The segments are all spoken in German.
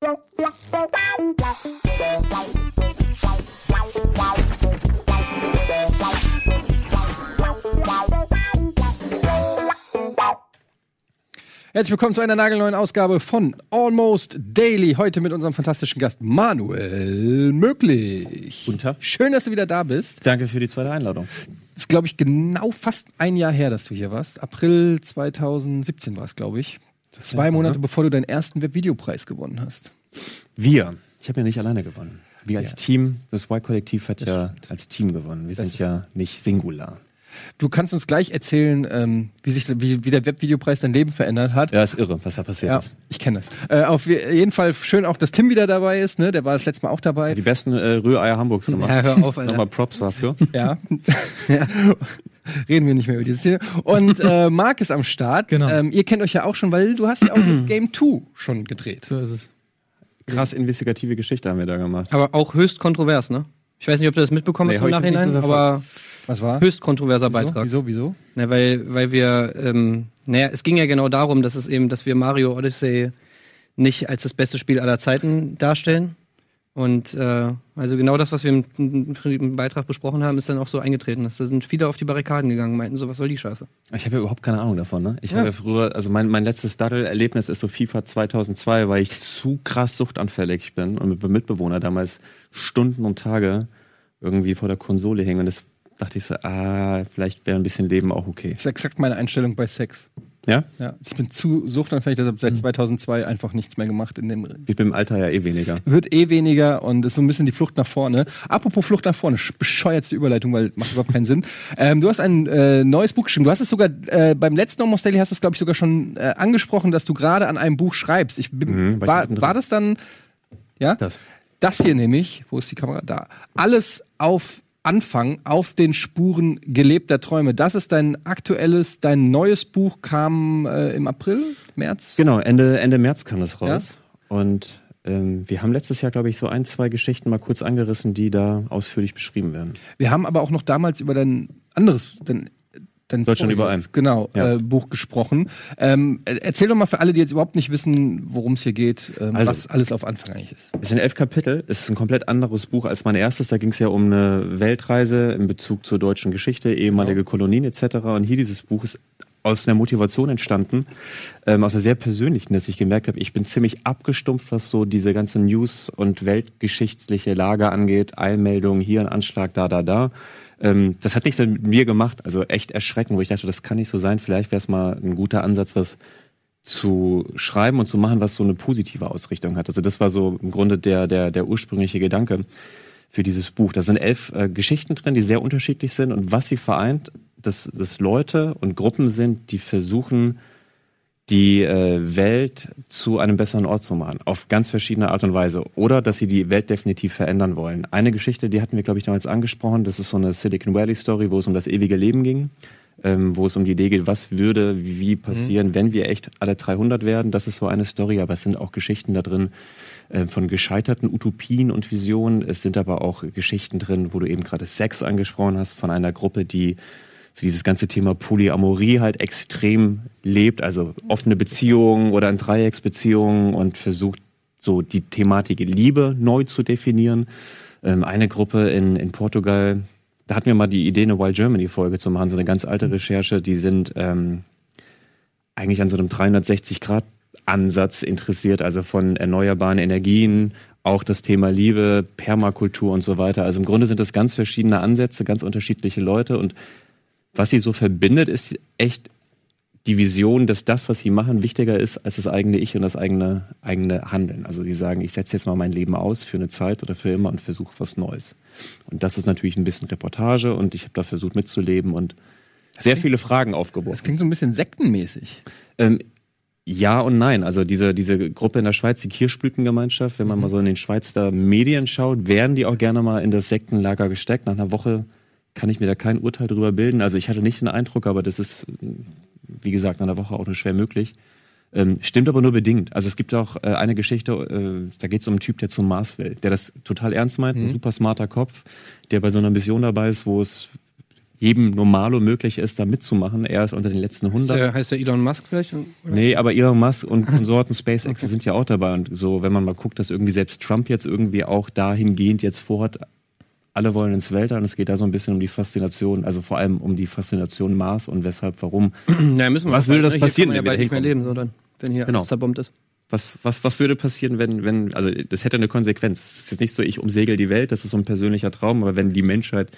Herzlich willkommen zu einer nagelneuen Ausgabe von Almost Daily. Heute mit unserem fantastischen Gast Manuel Möglich. Guten Tag. Schön, dass du wieder da bist. Danke für die zweite Einladung. Ist, glaube ich, genau fast ein Jahr her, dass du hier warst. April 2017 war es, glaube ich. Zwei ja, Monate ne? bevor du deinen ersten Webvideopreis gewonnen hast. Wir. Ich habe ja nicht alleine gewonnen. Wir als Ja. Team, das Y-Kollektiv hat ja als Team gewonnen. Wir sind ist- ja nicht singular. Du kannst uns gleich erzählen, ähm, wie sich wie, wie der Webvideopreis dein Leben verändert hat. Ja, ist irre, was da passiert Ja, ist. ich kenne das. Äh, auf jeden Fall schön auch, dass Tim wieder dabei ist. Ne? Der war das letzte Mal auch dabei. Die besten äh, Rühreier Hamburgs gemacht. Ja, hör auf, Alter. Nochmal Props dafür. Ja. ja. Reden wir nicht mehr über diese Szene. Und äh, Marc ist am Start. Genau. Ähm, ihr kennt euch ja auch schon, weil du hast ja auch mit Game 2 schon gedreht. So ist es. Krass investigative Geschichte haben wir da gemacht. Aber auch höchst kontrovers, ne? Ich weiß nicht, ob du das mitbekommen Nee, hast im Nachhinein, so aber Was war? höchst kontroverser Beitrag. Wieso, wieso? Ne, weil, weil wir, ähm, naja, es ging ja genau darum, dass es eben, dass wir Mario Odyssey nicht als das beste Spiel aller Zeiten darstellen. Und äh, also genau das, was wir im, im Beitrag besprochen haben, ist dann auch so eingetreten. Da sind viele auf die Barrikaden gegangen, meinten so, was soll die Scheiße? Ich habe ja überhaupt keine Ahnung davon. Ne? Ich Ja. habe ja früher, also mein, mein letztes Daddle-Erlebnis ist so FIFA 2002, weil ich zu krass suchtanfällig bin und mit meinem Mitbewohner damals Stunden und Tage irgendwie vor der Konsole hing und das dachte ich so, ah, vielleicht wäre ein bisschen Leben auch okay. Das ist exakt meine Einstellung bei Sex. Ja? Ja, ich bin zu suchtanfällig, deshalb seit 2002 einfach nichts mehr gemacht in dem Ich bin im Alter ja eh weniger. wird eh weniger und ist so ein bisschen die Flucht nach vorne. Apropos Flucht nach vorne, sch- bescheuertste Überleitung, weil macht überhaupt keinen Sinn. Ähm, du hast ein äh, neues Buch geschrieben. Du hast es sogar äh, beim letzten Almost Daily hast du es glaube ich sogar schon äh, angesprochen, dass du gerade an einem Buch schreibst. Ich bin, Mhm, war war das dann ja? Das. Das hier nämlich, wo ist die Kamera? Da. Alles auf Anfang, auf den Spuren gelebter Träume. Das ist dein aktuelles, dein neues Buch, kam äh, im April, März? Genau, Ende, Ende März kam das raus. Ja? Und ähm, wir haben letztes Jahr, glaube ich, so ein, zwei Geschichten mal kurz angerissen, die da ausführlich beschrieben werden. Wir haben aber auch noch damals über dein anderes, dein, dein Deutschland voriges, überall. genau, Ja. äh, Buch gesprochen. Ähm, äh, erzähl doch mal für alle, die jetzt überhaupt nicht wissen, worum es hier geht, ähm, Also- was alles auf Anfang eigentlich ist. Es sind elf Kapitel, es ist ein komplett anderes Buch als mein erstes. Da ging es ja um eine Weltreise in Bezug zur deutschen Geschichte, ehemalige Kolonien etc. Und hier dieses Buch ist aus einer Motivation entstanden, ähm, aus einer sehr persönlichen, dass ich gemerkt habe, ich bin ziemlich abgestumpft, was so diese ganze News- und weltgeschichtliche Lage angeht. Eilmeldungen, hier ein Anschlag, da, da, da. Ähm, das hat nichts mit mir gemacht, also echt erschreckend, wo ich dachte, das kann nicht so sein. Vielleicht wäre es mal ein guter Ansatz, was zu schreiben und zu machen, was so eine positive Ausrichtung hat. Also das war so im Grunde der, der, der ursprüngliche Gedanke für dieses Buch. Da sind elf äh, Geschichten drin, die sehr unterschiedlich sind und was sie vereint, dass das Leute und Gruppen sind, die versuchen, die äh, Welt zu einem besseren Ort zu machen, auf ganz verschiedene Art und Weise. Oder dass sie die Welt definitiv verändern wollen. Eine Geschichte, die hatten wir, glaube ich, damals angesprochen, das ist so eine Silicon Valley Story, wo es um das ewige Leben ging, ähm, wo es um die Idee geht, was würde wie passieren, wenn wir echt alle 300 werden. Das ist so eine Story, aber es sind auch Geschichten da drin äh, von gescheiterten Utopien und Visionen. Es sind aber auch Geschichten drin, wo du eben gerade Sex angesprochen hast, von einer Gruppe, die dieses ganze Thema Polyamorie halt extrem lebt, also offene Beziehungen oder in Dreiecksbeziehungen und versucht so die Thematik Liebe neu zu definieren. Ähm, eine Gruppe in, in Portugal, da hatten wir mal die Idee, eine Wild Germany Folge zu machen, so eine ganz alte Recherche, die sind ähm, eigentlich an so einem 360-Grad-Ansatz interessiert, also von erneuerbaren Energien, auch das Thema Liebe, Permakultur und so weiter. Also im Grunde sind das ganz verschiedene Ansätze, ganz unterschiedliche Leute und was sie so verbindet, ist echt die Vision, dass das, was sie machen, wichtiger ist als das eigene Ich und das eigene, eigene Handeln. Also die sagen, ich setze jetzt mal mein Leben aus für eine Zeit oder für immer und versuche was Neues. Und das ist natürlich ein bisschen Reportage und ich habe da versucht mitzuleben und sehr viele Fragen Das aufgeworfen. klingt so ein bisschen sektenmäßig. Ähm, ja und nein. Also diese, diese Gruppe in der Schweiz, die Kirschblütengemeinschaft, wenn man mal so in den Schweizer Medien schaut, werden die auch gerne mal in das Sektenlager gesteckt. Nach einer Woche kann ich mir da kein Urteil drüber bilden. Also ich hatte nicht den Eindruck, aber das ist, wie gesagt, nach einer Woche auch nur schwer möglich. Ähm, stimmt aber nur bedingt. Also es gibt auch äh, eine Geschichte, äh, da geht es um einen Typ, der zum Mars will, der das total ernst meint, ein super smarter Kopf, der bei so einer Mission dabei ist, wo es jedem Normalo möglich ist, da mitzumachen. Er ist unter den letzten 100. Der, heißt der Elon Musk vielleicht? Oder? Nee, aber Elon Musk und Konsorten SpaceX sind ja auch dabei. Und so, wenn man mal guckt, dass irgendwie selbst Trump jetzt irgendwie auch dahingehend jetzt vorhat, alle wollen ins Weltall und es geht da so ein bisschen um die Faszination, also vor allem um die Faszination Mars und weshalb, warum. Ja, müssen wir Was würde das ne? passieren, Hier kann man wenn ja bald nicht mehr leben, so dann, wenn hier Genau. alles zerbombt ist. Was, was, was würde passieren, wenn, wenn, also das hätte eine Konsequenz. Es ist jetzt nicht so, ich umsegel die Welt, das ist so ein persönlicher Traum, aber wenn die Menschheit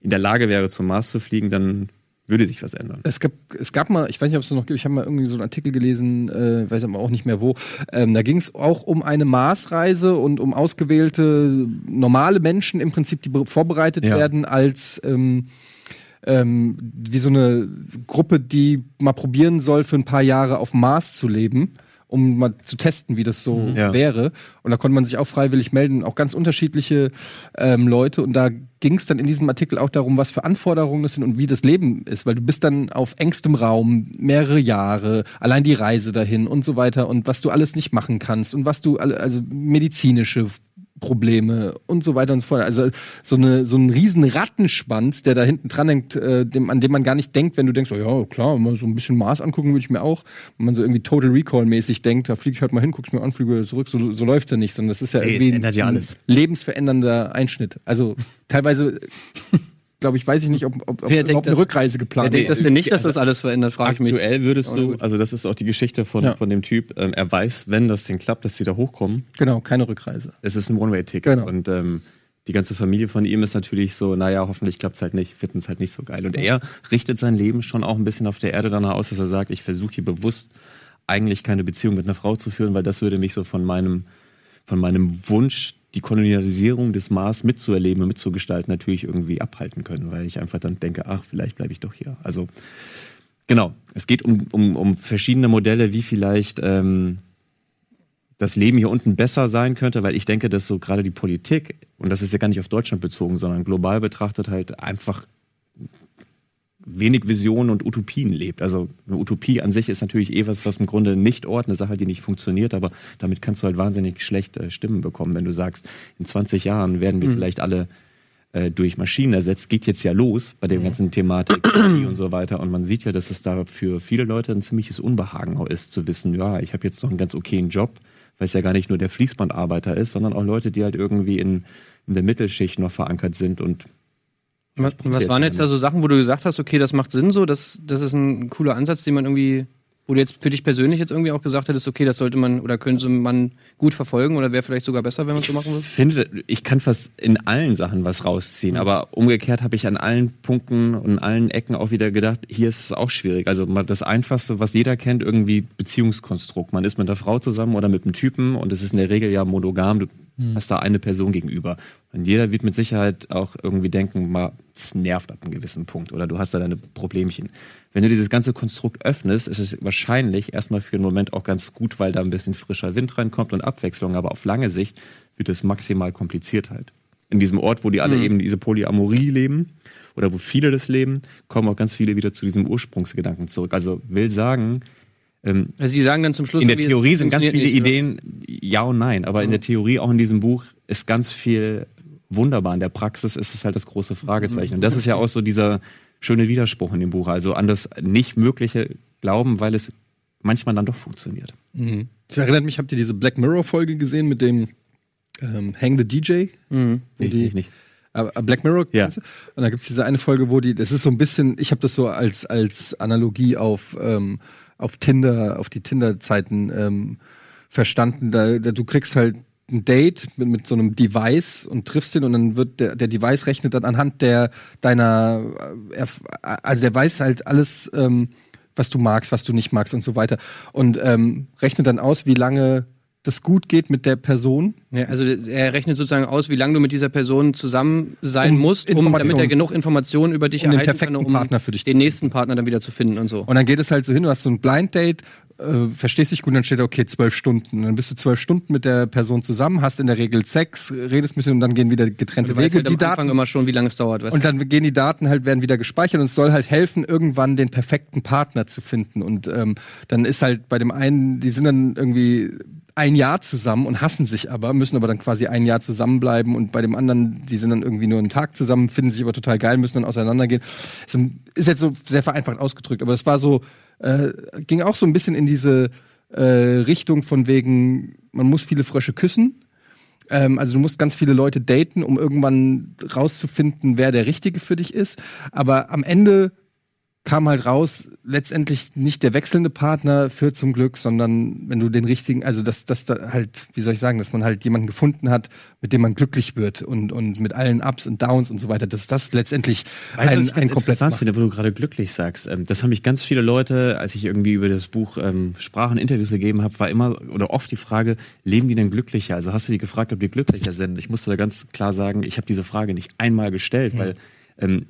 in der Lage wäre, zum Mars zu fliegen, dann würde sich was ändern. Es gab, es gab mal, ich weiß nicht, ob es noch gibt, ich habe mal irgendwie so einen Artikel gelesen, äh, weiß aber auch nicht mehr wo. Ähm, da ging es auch um eine Marsreise und um ausgewählte normale Menschen im Prinzip, die be- vorbereitet Ja. werden als ähm, ähm, wie so eine Gruppe, die mal probieren soll, für ein paar Jahre auf Mars zu leben, um mal zu testen, wie das so Ja. wäre. Und da konnte man sich auch freiwillig melden, auch ganz unterschiedliche ähm, Leute. Und da ging es dann in diesem Artikel auch darum, was für Anforderungen das sind und wie das Leben ist, weil du bist dann auf engstem Raum mehrere Jahre, allein die Reise dahin und so weiter und was du alles nicht machen kannst und was du alle, also medizinische Probleme und so weiter und so fort. Also so, eine, so ein riesen Rattenschwanz, der da hinten dran hängt, äh, dem, an dem man gar nicht denkt, wenn du denkst, oh ja, klar, mal so ein bisschen Mars angucken würde ich mir auch. Wenn man so irgendwie Total Recall-mäßig denkt, da fliege ich halt mal hin, guck's mir an, fliege wieder zurück, so, so läuft er nicht, sondern das ist ja Nee, irgendwie ja ein alles. lebensverändernder Einschnitt. Also teilweise, glaube ich, weiß ich nicht, ob, ob, ob denkt überhaupt eine Rückreise Wer geplant denkt das ist. denn nicht, dass das alles verändert, frage ich mich. Aktuell würdest du, also das ist auch die Geschichte von, Ja. von dem Typ, ähm, er weiß, wenn das denn klappt, dass sie da hochkommen, Genau, keine Rückreise. es ist ein One-Way-Ticket. Genau. Und ähm, die ganze Familie von ihm ist natürlich so, naja, hoffentlich klappt es halt nicht, finden es halt nicht so geil. Und er richtet sein Leben schon auch ein bisschen auf der Erde danach aus, dass er sagt, ich versuche hier bewusst eigentlich keine Beziehung mit einer Frau zu führen, weil das würde mich so von meinem, von meinem Wunsch, die Kolonialisierung des Mars mitzuerleben und mitzugestalten, natürlich irgendwie abhalten können, weil ich einfach dann denke, ach, vielleicht bleibe ich doch hier. Also genau, es geht um, um, um verschiedene Modelle, wie vielleicht ähm, das Leben hier unten besser sein könnte, weil ich denke, dass so gerade die Politik, und das ist ja gar nicht auf Deutschland bezogen, sondern global betrachtet halt einfach wenig Visionen und Utopien lebt. Also eine Utopie an sich ist natürlich eh was, was im Grunde nicht Ort, eine Sache, die nicht funktioniert, aber damit kannst du halt wahnsinnig schlecht äh, Stimmen bekommen, wenn du sagst, in 20 Jahren werden wir vielleicht alle äh, durch Maschinen ersetzt, geht jetzt ja los bei der ganzen Thematik und so weiter. Und man sieht ja, dass es da für viele Leute ein ziemliches Unbehagen ist, zu wissen, ja, ich habe jetzt noch einen ganz okayen Job, weil es ja gar nicht nur der Fließbandarbeiter ist, sondern auch Leute, die halt irgendwie in, in der Mittelschicht noch verankert sind und Was, was waren jetzt da so Sachen, wo du gesagt hast, okay, das macht Sinn so, das, das ist ein cooler Ansatz, den man irgendwie, wo du jetzt für dich persönlich jetzt irgendwie auch gesagt hättest, okay, das sollte man oder könnte man gut verfolgen oder wäre vielleicht sogar besser, wenn man es so machen würde? finde, ich kann fast in allen Sachen was rausziehen, aber umgekehrt habe ich an allen Punkten und allen Ecken auch wieder gedacht, hier ist es auch schwierig. Also das Einfachste, was jeder kennt, irgendwie Beziehungskonstrukt. Man ist mit einer Frau zusammen oder mit einem Typen und es ist in der Regel ja monogam, du hast da eine Person gegenüber. Und jeder wird mit Sicherheit auch irgendwie denken, mal, das nervt ab einem gewissen Punkt oder du hast da deine Problemchen. Wenn du dieses ganze Konstrukt öffnest, ist es wahrscheinlich erstmal für einen Moment auch ganz gut, weil da ein bisschen frischer Wind reinkommt und Abwechslung, aber auf lange Sicht wird es maximal kompliziert halt. In diesem Ort, wo die alle eben diese Polyamorie leben oder wo viele das leben, kommen auch ganz viele wieder zu diesem Ursprungsgedanken zurück. Also will sagen, ähm, Also die sagen dann zum Schluss, in der Theorie es sind ganz viele nicht, Ideen ja und nein, aber in der Theorie auch in diesem Buch ist ganz viel wunderbar. In der Praxis ist es halt das große Fragezeichen. Und das ist ja auch so dieser schöne Widerspruch in dem Buch. Also an das Nicht-Mögliche glauben, weil es manchmal dann doch funktioniert. Das erinnert mich, habt ihr diese Black Mirror-Folge gesehen mit dem ähm, Hang the DJ? Mhm. Nee, die, ich nicht. Black Mirror, Ja. Und da gibt es diese eine Folge, wo die, das ist so ein bisschen, ich habe das so als, als Analogie auf, ähm, auf Tinder, auf die Tinder-Zeiten ähm, verstanden. Da, da, du kriegst halt ein Date mit, mit so einem Device und triffst den und dann wird der, der Device rechnet dann anhand der deiner, äh, also der weiß halt alles, ähm, was du magst, was du nicht magst und so weiter. Und ähm, rechnet dann aus, wie lange das gut geht mit der Person. Ja, also er rechnet sozusagen aus, wie lange du mit dieser Person zusammen sein Um musst, um, damit er genug Informationen über dich Um den erhalten kann, perfekten um Partner für dich den nächsten Partner dann wieder zu finden und so. Und dann geht es halt so hin, du hast so ein Blind Date, äh, verstehst dich gut, dann steht da, okay, zwölf Stunden. Und dann bist du zwölf Stunden mit der Person zusammen, hast in der Regel Sex, redest ein bisschen und dann gehen wieder getrennte Wege. halt am die Anfang Daten, immer schon, wie lange es dauert. Und dann gehen die Daten halt, werden wieder gespeichert und es soll halt helfen, irgendwann den perfekten Partner zu finden. Und ähm, dann ist halt bei dem einen, die sind dann irgendwie ein Jahr zusammen und hassen sich aber, müssen aber dann quasi ein Jahr zusammenbleiben und bei dem anderen, die sind dann irgendwie nur einen Tag zusammen, finden sich aber total geil, müssen dann auseinandergehen. Das ist jetzt so sehr vereinfacht ausgedrückt, aber es war so, äh, ging auch so ein bisschen in diese äh, Richtung von wegen, man muss viele Frösche küssen. Ähm, also du musst ganz viele Leute daten, um irgendwann rauszufinden, wer der Richtige für dich ist. Aber am Ende kam halt raus, letztendlich nicht der wechselnde Partner führt zum Glück, sondern wenn du den richtigen, also dass das da halt, wie soll ich sagen, dass man halt jemanden gefunden hat, mit dem man glücklich wird und, und mit allen Ups und Downs und so weiter, dass das letztendlich Weißt ein, was ich ein komplett interessant macht. finde, wo du gerade glücklich sagst. Ähm, Das haben mich ganz viele Leute, als ich irgendwie über das Buch ähm, Sprachen Interviews gegeben habe, war immer oder oft die Frage, leben die denn glücklicher? Also hast du die gefragt, ob die glücklicher sind? Ich musste da ganz klar sagen, ich habe diese Frage nicht einmal gestellt, weil ähm,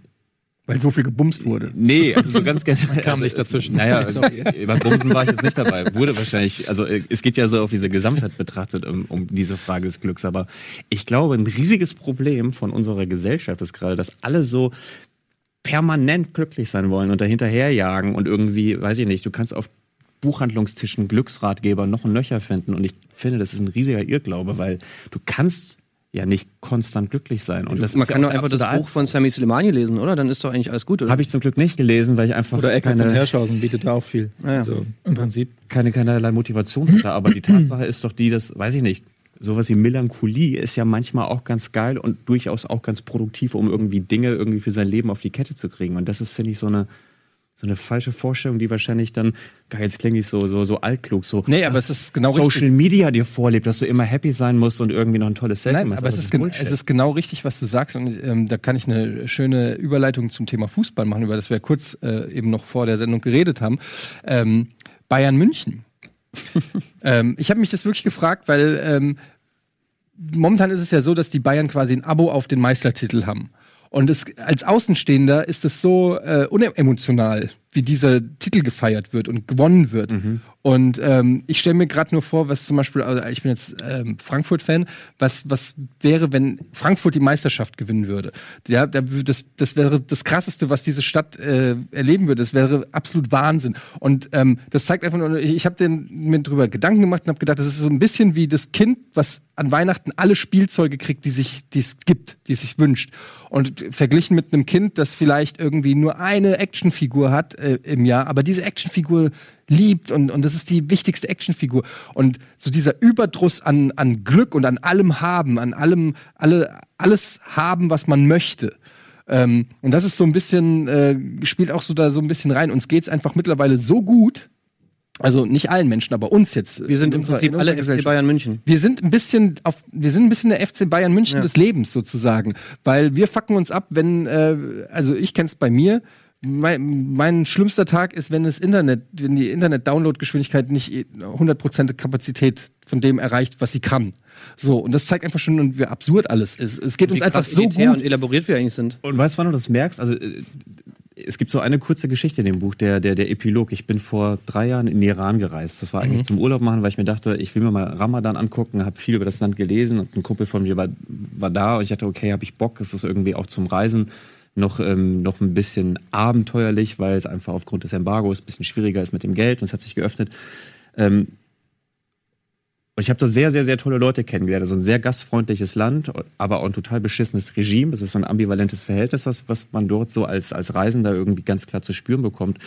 Weil so viel gebumst wurde. Nee, also so ganz generell. kam also nicht es- dazwischen. Naja, also, beim Bumsen war ich jetzt nicht dabei. Wurde wahrscheinlich, also äh, es geht ja so auf diese Gesamtheit betrachtet um, um diese Frage des Glücks. Aber ich glaube, ein riesiges Problem von unserer Gesellschaft ist gerade, dass alle so permanent glücklich sein wollen und dahinterherjagen und irgendwie, weiß ich nicht, du kannst auf Buchhandlungstischen Glücksratgeber noch ein Löcher finden und ich finde, das ist ein riesiger Irrglaube, weil du kannst ja nicht konstant glücklich sein. Und das Man ist ja kann doch einfach das Buch von Sami Soleimani lesen, oder? Dann ist doch eigentlich alles gut, oder? Habe ich zum Glück nicht gelesen, weil ich einfach Oder von keine, Hirschhausen bietet da auch viel. Ah, ja. Also im Prinzip. keine keinerlei Motivation hatte. Aber die Tatsache ist doch die, dass, weiß ich nicht, sowas wie Melancholie ist ja manchmal auch ganz geil und durchaus auch ganz produktiv, um irgendwie Dinge irgendwie für sein Leben auf die Kette zu kriegen. Und das ist, finde ich, so eine, so eine falsche Vorstellung, die wahrscheinlich dann, geil, jetzt klinge ich so, so, so altklug, so Nee, aber es ist genau Social richtig. Media dir vorlebt, dass du immer happy sein musst und irgendwie noch ein tolles Selfie Nein, machst. aber es das ist, Bullshit. es ist genau richtig, was du sagst. Und ähm, da kann ich eine schöne Überleitung zum Thema Fußball machen, über das wir kurz äh, eben noch vor der Sendung geredet haben. Ähm, Bayern München. ähm, ich habe mich das wirklich gefragt, weil ähm, momentan ist es ja so, dass die Bayern quasi ein Abo auf den Meistertitel haben. Und es, als Außenstehender ist es so äh, unemotional, wie dieser Titel gefeiert wird und gewonnen wird. Und ähm, ich stelle mir gerade nur vor, was zum Beispiel, also ich bin jetzt ähm, Frankfurt-Fan, was, was wäre, wenn Frankfurt die Meisterschaft gewinnen würde? Ja, das, das wäre das Krasseste, was diese Stadt äh, erleben würde. Das wäre absolut Wahnsinn. Und ähm, das zeigt einfach nur, ich, ich habe mir drüber Gedanken gemacht und habe gedacht, das ist so ein bisschen wie das Kind, was an Weihnachten alle Spielzeuge kriegt, die sich, die es gibt, die es sich wünscht. Und verglichen mit einem Kind, das vielleicht irgendwie nur eine Actionfigur hat äh, im Jahr, aber diese Actionfigur liebt und, und das ist die wichtigste Actionfigur. Und so dieser Überdruss an, an Glück und an allem haben, an allem, alle, alles haben, was man möchte. Ähm, und das ist so ein bisschen, äh, spielt auch so da so ein bisschen rein. Uns geht's einfach mittlerweile so gut, also nicht allen Menschen, aber uns jetzt. Wir sind in im unserer- Prinzip alle FC. Bayern München. Wir sind ein bisschen auf, wir sind ein bisschen der FC Bayern München Ja. des Lebens sozusagen, weil wir fucken uns ab, wenn, äh, also ich kenn's bei mir. Mein, mein schlimmster Tag ist, wenn das Internet, wenn die Internet-Download-Geschwindigkeit nicht 100% Kapazität von dem erreicht, was sie kann. So, und das zeigt einfach schon, wie absurd alles ist. Es geht uns einfach so gut. und elaboriert wir eigentlich sind. Und weißt du, wann du das merkst? Also, es gibt so eine kurze Geschichte in dem Buch, der, der, der Epilog. Ich bin vor drei Jahren in den Iran gereist. Das war eigentlich zum Urlaub machen, weil ich mir dachte, ich will mir mal Ramadan angucken, habe viel über das Land gelesen und ein Kumpel von mir war, war da und ich dachte, okay, habe ich Bock. Es ist irgendwie auch zum Reisen noch, ähm, noch ein bisschen abenteuerlich, weil es einfach aufgrund des Embargos ein bisschen schwieriger ist mit dem Geld und es hat sich geöffnet. Ähm, und ich habe da sehr, sehr, sehr tolle Leute kennengelernt. Also ein sehr gastfreundliches Land, aber auch ein total beschissenes Regime. Das ist so ein ambivalentes Verhältnis, was, was man dort so als, als Reisender irgendwie ganz klar zu spüren bekommt.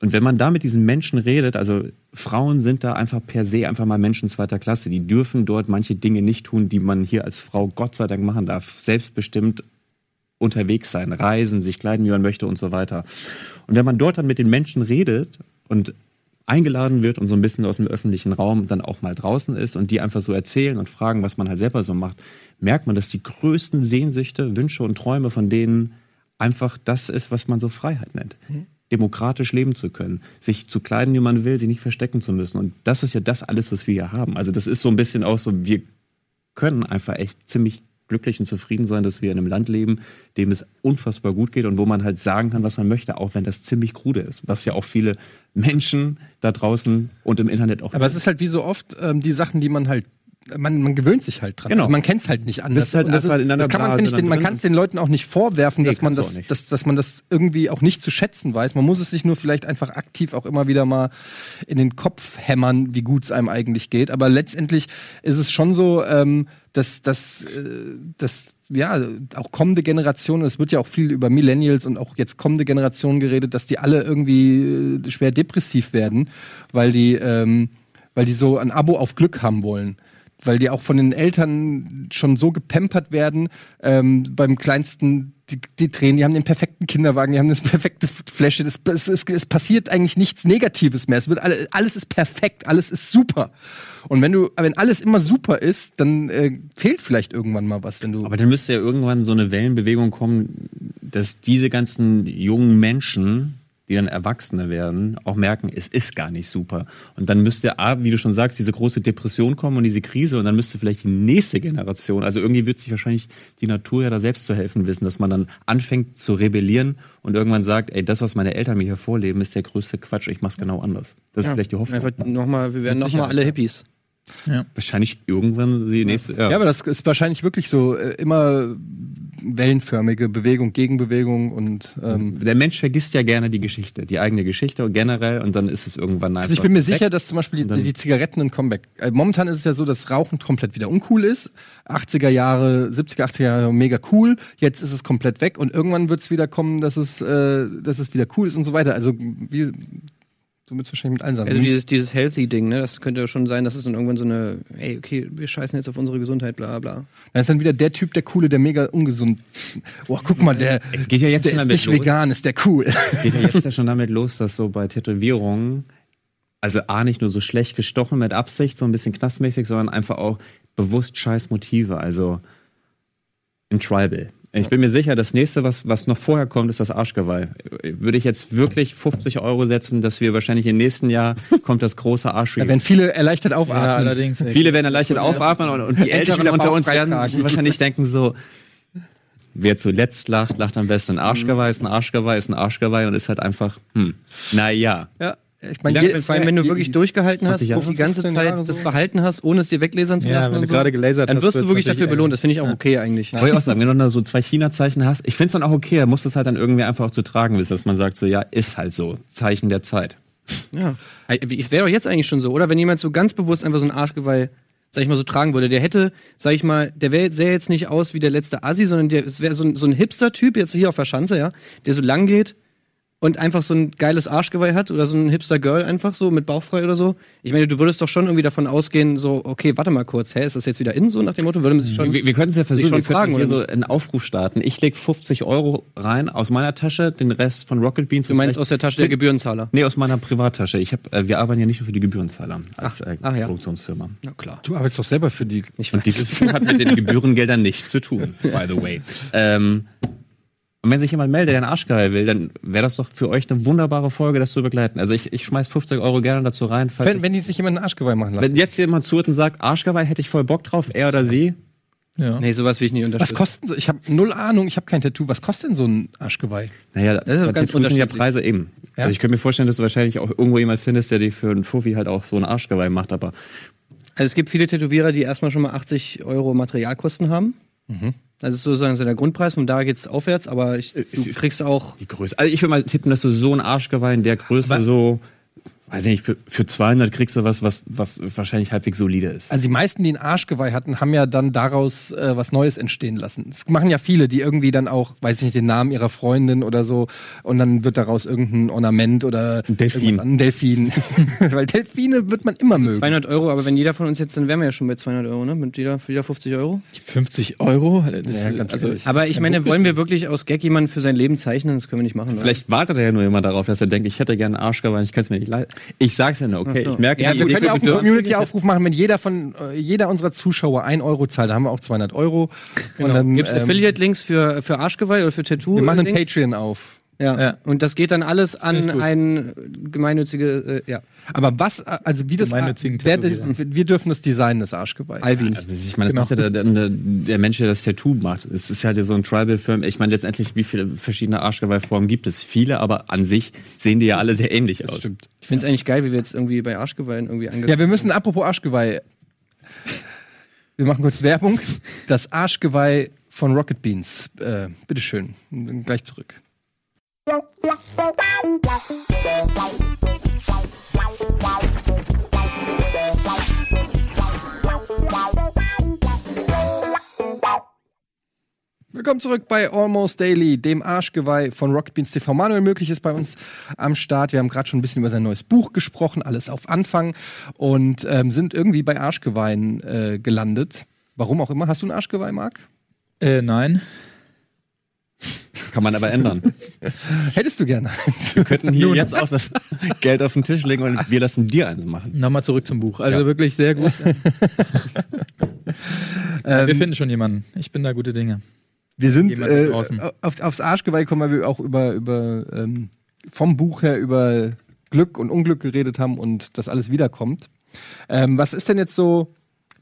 Und wenn man da mit diesen Menschen redet, also Frauen sind da einfach per se einfach mal Menschen zweiter Klasse. Die dürfen dort manche Dinge nicht tun, die man hier als Frau Gott sei Dank machen darf. Selbstbestimmt unterwegs sein, reisen, sich kleiden, wie man möchte und so weiter. Und wenn man dort dann mit den Menschen redet und eingeladen wird und so ein bisschen aus dem öffentlichen Raum dann auch mal draußen ist und die einfach so erzählen und fragen, was man halt selber so macht, merkt man, dass die größten Sehnsüchte, Wünsche und Träume von denen einfach das ist, was man so Freiheit nennt. Demokratisch leben zu können, sich zu kleiden, wie man will, sich nicht verstecken zu müssen. Und das ist ja das alles, was wir hier haben. Also das ist so ein bisschen auch so, wir können einfach echt ziemlich glücklich und zufrieden sein, dass wir in einem Land leben, dem es unfassbar gut geht und wo man halt sagen kann, was man möchte, auch wenn das ziemlich krude ist. Was ja auch viele Menschen da draußen und im Internet auch. Aber es ist halt wie so oft ähm, die Sachen, die man halt man, man gewöhnt sich halt dran. Genau. Also man kennt es halt nicht anders. Halt das, ist, einer das kann man, den, man kann es den Leuten auch nicht vorwerfen, Nee, dass man das, dass, dass man das irgendwie auch nicht zu schätzen weiß. Man muss es sich nur vielleicht einfach aktiv auch immer wieder mal in den Kopf hämmern, wie gut es einem eigentlich geht. Aber letztendlich ist es schon so, ähm, dass, dass, äh, dass ja, auch kommende Generationen, es wird ja auch viel über Millennials und auch jetzt kommende Generationen geredet, dass die alle irgendwie äh, schwer depressiv werden, weil die, ähm, weil die so ein Abo auf Glück haben wollen. Weil die auch von den Eltern schon so gepempert werden, ähm, beim kleinsten, die, die Tränen, die haben den perfekten Kinderwagen, die haben das perfekte Fläche, das, es, es, es passiert eigentlich nichts Negatives mehr. Es wird alle, alles ist perfekt, alles ist super. Und wenn du, wenn alles immer super ist, dann äh, fehlt vielleicht irgendwann mal was, wenn du. Aber dann müsste ja irgendwann so eine Wellenbewegung kommen, dass diese ganzen jungen Menschen, die dann Erwachsene werden, auch merken, es ist gar nicht super. Und dann müsste, A, wie du schon sagst, diese große Depression kommen und diese Krise und dann müsste vielleicht die nächste Generation, also irgendwie wird sich wahrscheinlich die Natur ja da selbst zu helfen wissen, dass man dann anfängt zu rebellieren und irgendwann sagt, ey, das, was meine Eltern mir hier vorleben, ist der größte Quatsch, ich mach's genau anders. Das ist vielleicht die Hoffnung. Einfach noch mal, wir werden nochmal alle ja. Wahrscheinlich irgendwann die nächste, ja. Ja, aber das ist wahrscheinlich wirklich so äh, immer wellenförmige Bewegung, Gegenbewegung und ähm, Der Mensch vergisst ja gerne die Geschichte, die eigene Geschichte und generell und dann ist es irgendwann Also ich bin mir sicher, dass zum Beispiel die, die Zigaretten ein Comeback. Äh, momentan ist es ja so, dass Rauchen komplett wieder uncool ist. 80er Jahre, 70er, 80er Jahre mega cool. Jetzt ist es komplett weg und irgendwann wird es wieder kommen, dass es, äh, dass es wieder cool ist und so weiter. Also wie, so wird es wahrscheinlich mit allen Sachen. Also dieses, dieses Healthy-Ding, ne? Das könnte ja schon sein, dass es dann irgendwann so eine, ey, okay, wir scheißen jetzt auf unsere Gesundheit, bla bla. Dann ist dann wieder der Typ, der coole, der mega ungesund. Oh, guck mal, der, Es geht ja jetzt der schon ist damit nicht los. vegan, ist der cool. Es geht ja jetzt ja schon damit los, dass so bei Tätowierungen, also A, nicht nur so schlecht gestochen mit Absicht, so ein bisschen knastmäßig, sondern einfach auch bewusst scheiß Motive, also ein Tribal. Ich bin mir sicher, das nächste, was, was noch vorher kommt, ist das Arschgeweih. Würde ich jetzt wirklich 50 Euro setzen, dass wir wahrscheinlich im nächsten Jahr kommt das große Arschgeweih. Da werden viele erleichtert Ja, aufatmen. allerdings. ey. Viele werden erleichtert aufatmen und, und die Älteren unter uns werden wahrscheinlich denken so, wer zuletzt lacht, lacht am besten. Ein Arschgeweih ist ein Arschgeweih ist ein Arschgeweih und ist halt einfach, hm, naja. ja, ich meine, je- Vor allem, wenn du wirklich durchgehalten hast, 20 Jahre, die ganze 15 Zeit Jahre das so. Verhalten hast, ohne es dir weglasern zu Ja, lassen wenn und du so, gerade gelasert dann wirst du wirklich dafür belohnt. Das finde ich auch okay eigentlich. Wollte ich auch sagen, wenn du dann so zwei China-Zeichen hast, ich finde es dann auch okay, da musst du es halt dann irgendwie einfach auch zu tragen wissen, dass man sagt so, ja, ist halt so, Zeichen der Zeit. Ja. Es wäre doch jetzt eigentlich schon so, oder? Wenn jemand so ganz bewusst einfach so ein Arschgeweih, sag ich mal, so tragen würde, der hätte, sag ich mal, der wär, sähe jetzt nicht aus wie der letzte Assi, sondern der, es wäre so ein, so ein Hipster-Typ, jetzt hier auf der Schanze, ja, der so lang geht und einfach so ein geiles Arschgeweih hat oder so ein Hipster-Girl einfach so mit Bauchfrei oder so. Ich meine, du würdest doch schon irgendwie davon ausgehen, so, okay, warte mal kurz, hä, ist das jetzt wieder in, so nach dem Motto? Würde man sich schon. Wir, wir könnten es ja versuchen, schon wir könnten fragen, hier oder so einen Aufruf starten. Ich leg 50 Euro rein aus meiner Tasche, den Rest von Rocket Beans. Du meinst aus der Tasche der Gebührenzahler? Nee, aus meiner Privattasche. Ich hab, äh, wir arbeiten ja nicht nur für die Gebührenzahler als äh, ach ja. Produktionsfirma. Na klar. du arbeitest doch selber für die. Ich Und dieses hat mit den Gebührengeldern nichts zu tun, by the way. Ähm, und wenn sich jemand meldet, der einen Arschgeil will, dann wäre das doch für euch eine wunderbare Folge, das zu begleiten. Also ich, ich schmeiß 50 Euro gerne dazu rein. Falls Wenn, ich, wenn die sich jemand einen Arschgeweih machen lassen. wenn jetzt jemand zuhört und sagt, Arschgeweih hätte ich voll Bock drauf, er oder sie, Ja. Nee, sowas will ich nicht Was unterstützen. kosten so? Ich habe null Ahnung, ich habe kein Tattoo. Was kostet denn so ein Arschgeweih? Naja, Das ist ganz Tattoos sind ja. Preise eben. Ja? Also ich könnte mir vorstellen, dass du wahrscheinlich auch irgendwo jemand findest, der dir für einen Fuffi halt auch so ein Arschgeweih macht, aber Also es gibt viele Tätowierer, die erstmal schon mal 80 Euro Materialkosten haben. Das ist sozusagen so der Grundpreis, von da geht's aufwärts, aber ich, du es ist- kriegst auch. die Größe. Also ich würde mal tippen, dass du so ein Arschgeweih in der Größe Aber- so, weiß ich nicht, für, für 200 kriegst du was, was, was wahrscheinlich halbwegs solide ist. Also die meisten, die ein Arschgeweih hatten, haben ja dann daraus äh, was Neues entstehen lassen. Das machen ja viele, die irgendwie dann auch, weiß ich nicht, den Namen ihrer Freundin oder so und dann wird daraus irgendein Ornament oder Ein Delfin. Ein Delfin. Weil Delfine wird man immer mögen. 200 Euro, aber wenn jeder von uns jetzt, dann wären wir ja schon bei 200 Euro, ne? Mit jeder, für jeder 50 Euro. 50 Euro? Das Ja, ist, ganz also, ehrlich. Aber ich meine, wollen wir wirklich aus Gag jemanden für sein Leben zeichnen? Das können wir nicht machen. oder? Vielleicht wartet er ja nur immer darauf, dass er denkt, ich hätte gerne einen Arschgeweih, ich kann es mir nicht leisten. Ich sag's ja nur, okay, so. ich merke, Ja, die wir Wir Idee können ja auch einen Community-Aufruf machen, wenn jeder von äh, jeder unserer Zuschauer ein Euro zahlt, da haben wir auch 200 Euro. genau. Und dann Gibt's ähm, Affiliate-Links für, für Arschgeweih oder für Tattoo? wir machen einen? Patreon auf. Ja. Ja. Und das geht dann alles find an ein gemeinnützige, äh, ja. Aber was, äh, also wie das, Gemeinnützigen wer das wir dürfen das Design des Arschgeweihs. Alvin. Also Ich meine, das Genau. macht ja der, der, der Mensch, der das Tattoo macht. Es ist halt so ein Tribal-Film. Ich meine, letztendlich, wie viele verschiedene Arschgeweihformen gibt es? Viele, aber an sich sehen die ja alle sehr ähnlich aus. Ich finde es eigentlich geil, wie wir jetzt irgendwie bei Arschgeweihen irgendwie ange Ja, wir müssen, apropos Arschgeweih, Wir machen kurz Werbung. Das Arschgeweih von Rocket Beans. Äh, bitteschön. Gleich zurück. Willkommen zurück bei Almost Daily, dem Arschgeweih von Rocket Beans TV. Manuel Möglich ist bei uns am Start. Wir haben gerade schon ein bisschen über sein neues Buch gesprochen, alles auf Anfang und ähm, sind irgendwie bei Arschgeweihen äh, gelandet. Warum auch immer. Hast du ein Arschgeweih, Marc? Äh, nein. Kann man aber ändern. Hättest du gerne. Wir könnten hier jetzt auch das Geld auf den Tisch legen und wir lassen dir eins machen. Nochmal zurück zum Buch. Also Ja. wirklich sehr gut. Ähm, Wir finden schon jemanden. Ich bin da gute Dinge. Wir sind äh, draußen. auf, aufs Arschgeweih kommen, weil wir auch über, über ähm, vom Buch her über Glück und Unglück geredet haben und das alles wiederkommt. Ähm, was ist denn jetzt so?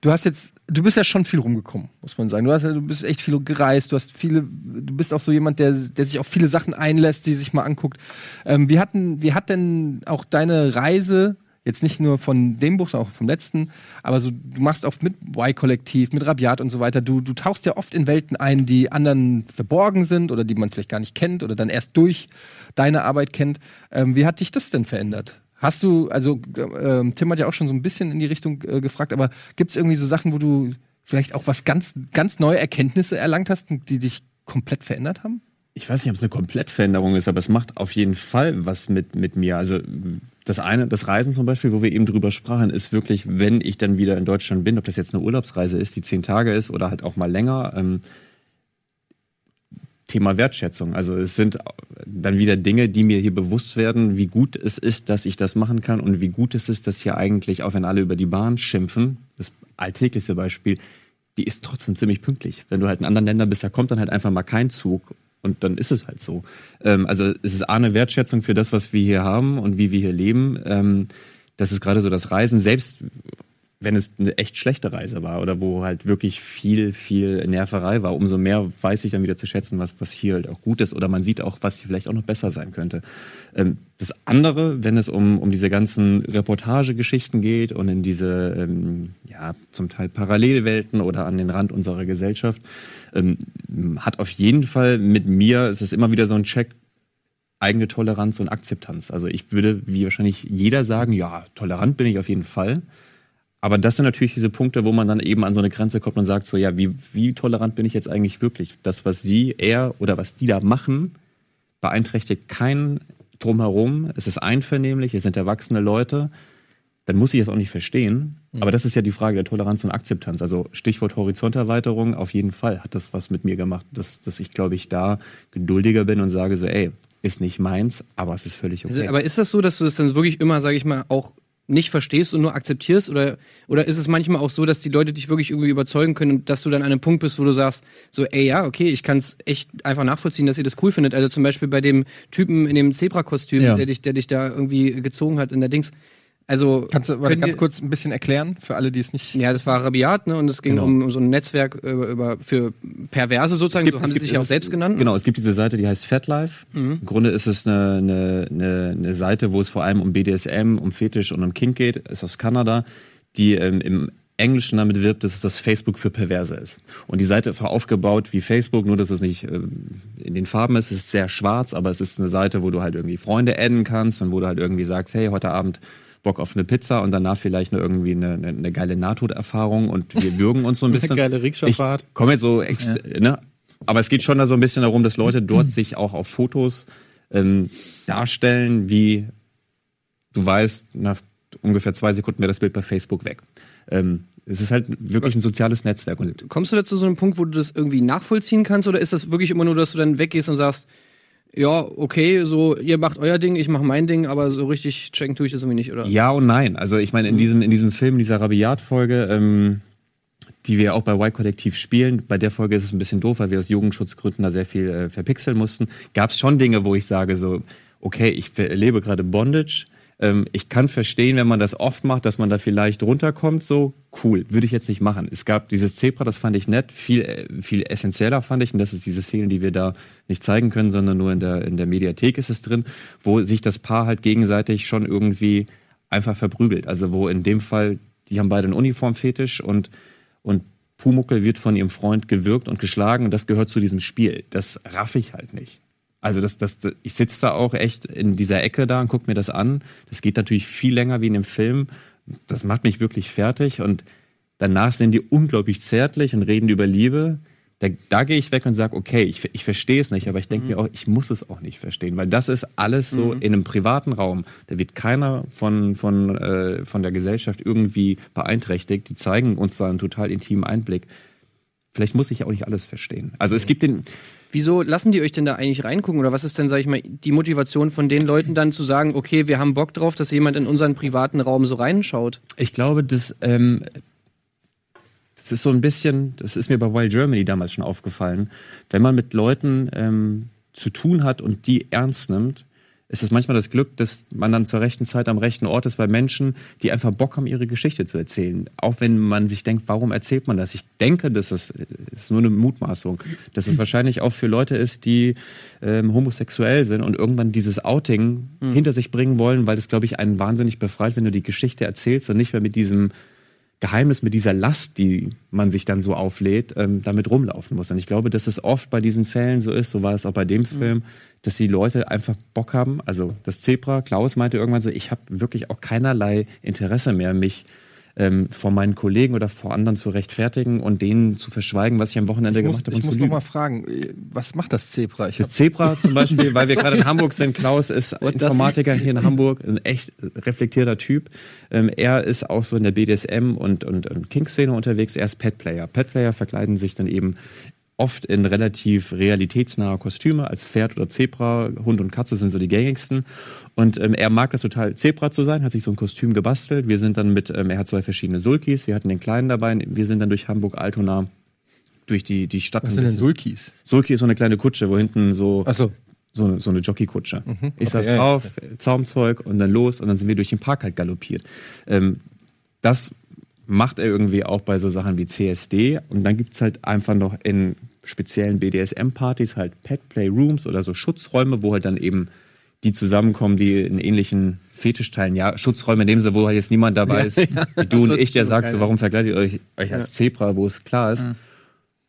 Du hast jetzt, du bist ja schon viel rumgekommen, muss man sagen. Du, hast, du bist echt viel gereist, du hast viele, du bist auch so jemand, der, der sich auf viele Sachen einlässt, die sich mal anguckt. Ähm, wie, hatten, wie hat denn auch deine Reise, jetzt nicht nur von dem Buch, sondern auch vom letzten, aber so, du machst oft mit Y-Kollektiv, mit Rabiat und so weiter, du, du tauchst ja oft in Welten ein, die anderen verborgen sind oder die man vielleicht gar nicht kennt oder dann erst durch deine Arbeit kennt. Ähm, wie hat dich das denn verändert? Hast du, also ähm, Tim hat ja auch schon so ein bisschen in die Richtung äh, gefragt, aber gibt es irgendwie so Sachen, wo du vielleicht auch was ganz, ganz neue Erkenntnisse erlangt hast, die dich komplett verändert haben? Ich weiß nicht, ob es eine Komplettveränderung ist, aber es macht auf jeden Fall was mit, mit mir. Also das eine, das Reisen zum Beispiel, wo wir eben drüber sprachen, ist wirklich, wenn ich dann wieder in Deutschland bin, ob das jetzt eine Urlaubsreise ist, die zehn Tage ist oder halt auch mal länger, ähm, Thema Wertschätzung. Also es sind dann wieder Dinge, die mir hier bewusst werden, wie gut es ist, dass ich das machen kann und wie gut es ist, dass hier eigentlich, auch wenn alle über die Bahn schimpfen, das alltäglichste Beispiel, die ist trotzdem ziemlich pünktlich. Wenn du halt in anderen Ländern bist, da kommt dann halt einfach mal kein Zug und dann ist es halt so. Ähm, also es ist A, eine Wertschätzung für das, was wir hier haben und wie wir hier leben. Ähm, das ist gerade so das Reisen, selbst wenn es eine echt schlechte Reise war oder wo halt wirklich viel, viel Nerverei war, umso mehr weiß ich dann wieder zu schätzen, was, was hier halt auch gut ist oder man sieht auch, was hier vielleicht auch noch besser sein könnte. Ähm, das andere, wenn es um, um diese ganzen Reportagegeschichten geht und in diese, ähm, ja, zum Teil Parallelwelten oder an den Rand unserer Gesellschaft, ähm, hat auf jeden Fall mit mir, es ist immer wieder so ein Check, eigene Toleranz und Akzeptanz. Also ich würde, wie wahrscheinlich jeder sagen, ja, tolerant bin ich auf jeden Fall. Aber das sind natürlich diese Punkte, wo man dann eben an so eine Grenze kommt und sagt so, ja, wie, wie tolerant bin ich jetzt eigentlich wirklich? Das, was sie, er oder was die da machen, beeinträchtigt keinen drumherum. Es ist einvernehmlich, es sind erwachsene Leute. Dann muss ich es auch nicht verstehen. Aber das ist ja die Frage der Toleranz und Akzeptanz. Also Stichwort Horizonterweiterung, auf jeden Fall hat das was mit mir gemacht, dass, dass ich, glaube ich, da geduldiger bin und sage so, ey, ist nicht meins, aber es ist völlig okay. Also, aber ist das so, dass du das dann wirklich immer, sage ich mal, auch nicht verstehst und nur akzeptierst? Oder, oder ist es manchmal auch so, dass die Leute dich wirklich irgendwie überzeugen können und dass du dann an einem Punkt bist, wo du sagst, so, ey, ja, okay, ich kann es echt einfach nachvollziehen, dass ihr das cool findet. Also zum Beispiel bei dem Typen in dem Zebra-Kostüm, Ja. der, dich, der dich da irgendwie gezogen hat in der Dings. Also, Kannst du warte, könnt ganz kurz ein bisschen erklären für alle, die es nicht. Ja, das war Rabiat, ne? Und es ging Genau. um, um so ein Netzwerk über, über für Perverse sozusagen, so haben sie sich ja auch selbst genannt. Genau, es gibt diese Seite, die heißt FatLife. Mhm. Im Grunde ist es eine, eine, eine, eine Seite, wo es vor allem um BDSM, um Fetisch und um Kink geht. Ist aus Kanada, die ähm, im Englischen damit wirbt, dass es das Facebook für Perverse ist. Und die Seite ist auch aufgebaut wie Facebook, nur dass es nicht ähm, in den Farben ist. Es ist sehr schwarz, aber es ist eine Seite, wo du halt irgendwie Freunde adden kannst und wo du halt irgendwie sagst, hey, heute Abend Bock auf eine Pizza und danach vielleicht nur irgendwie eine, eine, eine geile Nahtoderfahrung und wir würgen uns so ein bisschen. geile Rikscha-Fahrt. Ich komme jetzt so, ex ne? Aber es geht schon da so ein bisschen darum, dass Leute dort sich auch auf Fotos ähm, darstellen, wie du weißt, nach ungefähr zwei Sekunden wäre das Bild bei Facebook weg. Ähm, es ist halt wirklich ein soziales Netzwerk und Kommst du da zu so einem Punkt, wo du das irgendwie nachvollziehen kannst, oder ist das wirklich immer nur, dass du dann weggehst und sagst, ja, okay, so, ihr macht euer Ding, ich mache mein Ding, aber so richtig checken tue ich das irgendwie nicht, oder? Ja und nein. Also ich meine, in diesem, in diesem Film, dieser Rabiat-Folge, ähm, die wir auch bei Y-Kollektiv spielen, bei der Folge ist es ein bisschen doof, weil wir aus Jugendschutzgründen da sehr viel äh, verpixeln mussten, gab es schon Dinge, wo ich sage so, okay, ich erlebe gerade Bondage, ähm, ich kann verstehen, wenn man das oft macht, dass man da vielleicht runterkommt, so cool, würde ich jetzt nicht machen. Es gab dieses Zebra, das fand ich nett, viel, äh, viel essentieller fand ich, und das ist diese Szene, die wir da nicht zeigen können, sondern nur in der, in der Mediathek ist es drin, wo sich das Paar halt gegenseitig schon irgendwie einfach verprügelt. Also wo in dem Fall, die haben beide einen Uniformfetisch und, und Pumuckel wird von ihrem Freund gewürgt und geschlagen und das gehört zu diesem Spiel. Das raff ich halt nicht. Also das, das, ich sitze da auch echt in dieser Ecke da und gucke mir das an. Das geht natürlich viel länger wie in dem Film. Das macht mich wirklich fertig und danach sind die unglaublich zärtlich und reden über Liebe. Da, da gehe ich weg und sage, okay, ich, ich verstehe es nicht, aber ich denke mir auch, ich muss es auch nicht verstehen, weil das ist alles so in einem privaten Raum. Da wird keiner von, von, äh, von der Gesellschaft irgendwie beeinträchtigt. Die zeigen uns da einen total intimen Einblick. Vielleicht muss ich auch nicht alles verstehen. Also es gibt den, Wieso lassen die euch denn da eigentlich reingucken? Oder was ist denn, sag ich mal, die Motivation von den Leuten dann zu sagen, okay, wir haben Bock drauf, dass jemand in unseren privaten Raum so reinschaut? Ich glaube, das, ähm, das ist so ein bisschen, das ist mir bei Wild Germany damals schon aufgefallen. Wenn man mit Leuten ähm, zu tun hat und die ernst nimmt, ist es manchmal das Glück, dass man dann zur rechten Zeit am rechten Ort ist bei Menschen, die einfach Bock haben, ihre Geschichte zu erzählen. Auch wenn man sich denkt, warum erzählt man das? Ich denke, das ist, ist nur eine Mutmaßung, dass es wahrscheinlich auch für Leute ist, die ähm, homosexuell sind und irgendwann dieses Outing hinter sich bringen wollen, weil das, glaube ich, einen wahnsinnig befreit, wenn du die Geschichte erzählst und nicht mehr mit diesem Geheimnis, mit dieser Last, die man sich dann so auflädt, ähm, damit rumlaufen muss. Und ich glaube, dass es oft bei diesen Fällen so ist, so war es auch bei dem Film, dass die Leute einfach Bock haben. Also das Zebra, Klaus meinte irgendwann so, ich habe wirklich auch keinerlei Interesse mehr, mich ähm, vor meinen Kollegen oder vor anderen zu rechtfertigen und denen zu verschweigen, was ich am Wochenende Ich muss, gemacht habe ich muss noch mal fragen, äh, was macht das Zebra? Ich Das Zebra zum Beispiel, weil wir gerade in Hamburg sind, Klaus ist Informatiker hier in Hamburg, ein echt reflektierter Typ. Ähm, er ist auch so in der BDSM und, und, und King-Szene unterwegs. Er ist Pet-Player. Pet-Player verkleiden sich dann eben oft in relativ realitätsnahe Kostüme, als Pferd oder Zebra. Hund und Katze sind so die gängigsten. Und ähm, er mag das total, Zebra zu sein, hat sich so ein Kostüm gebastelt. Wir sind dann mit, ähm, er hat zwei verschiedene Sulkis, wir hatten den kleinen dabei. Wir sind dann durch Hamburg-Altona durch die, die Stadt. was sind denn Sulkis? Sulki ist so eine kleine Kutsche, wo hinten so Achso, so, eine- so eine Jockeykutsche. Ich saß Mhm. ja, ja, drauf, Zaumzeug und dann los und dann sind wir durch den Park halt galoppiert. Ähm, das macht er irgendwie auch bei so Sachen wie CSD und dann gibt's halt einfach noch in speziellen BDSM-Partys halt Pet-Play-Rooms oder so Schutzräume, wo halt dann eben die zusammenkommen, die in ähnlichen Fetisch teilen. Ja, Schutzräume in dem Sinne, wo halt jetzt niemand dabei ist, wie du und ich, der sagt, so, warum vergleicht ihr euch, euch als Zebra, wo es klar ist.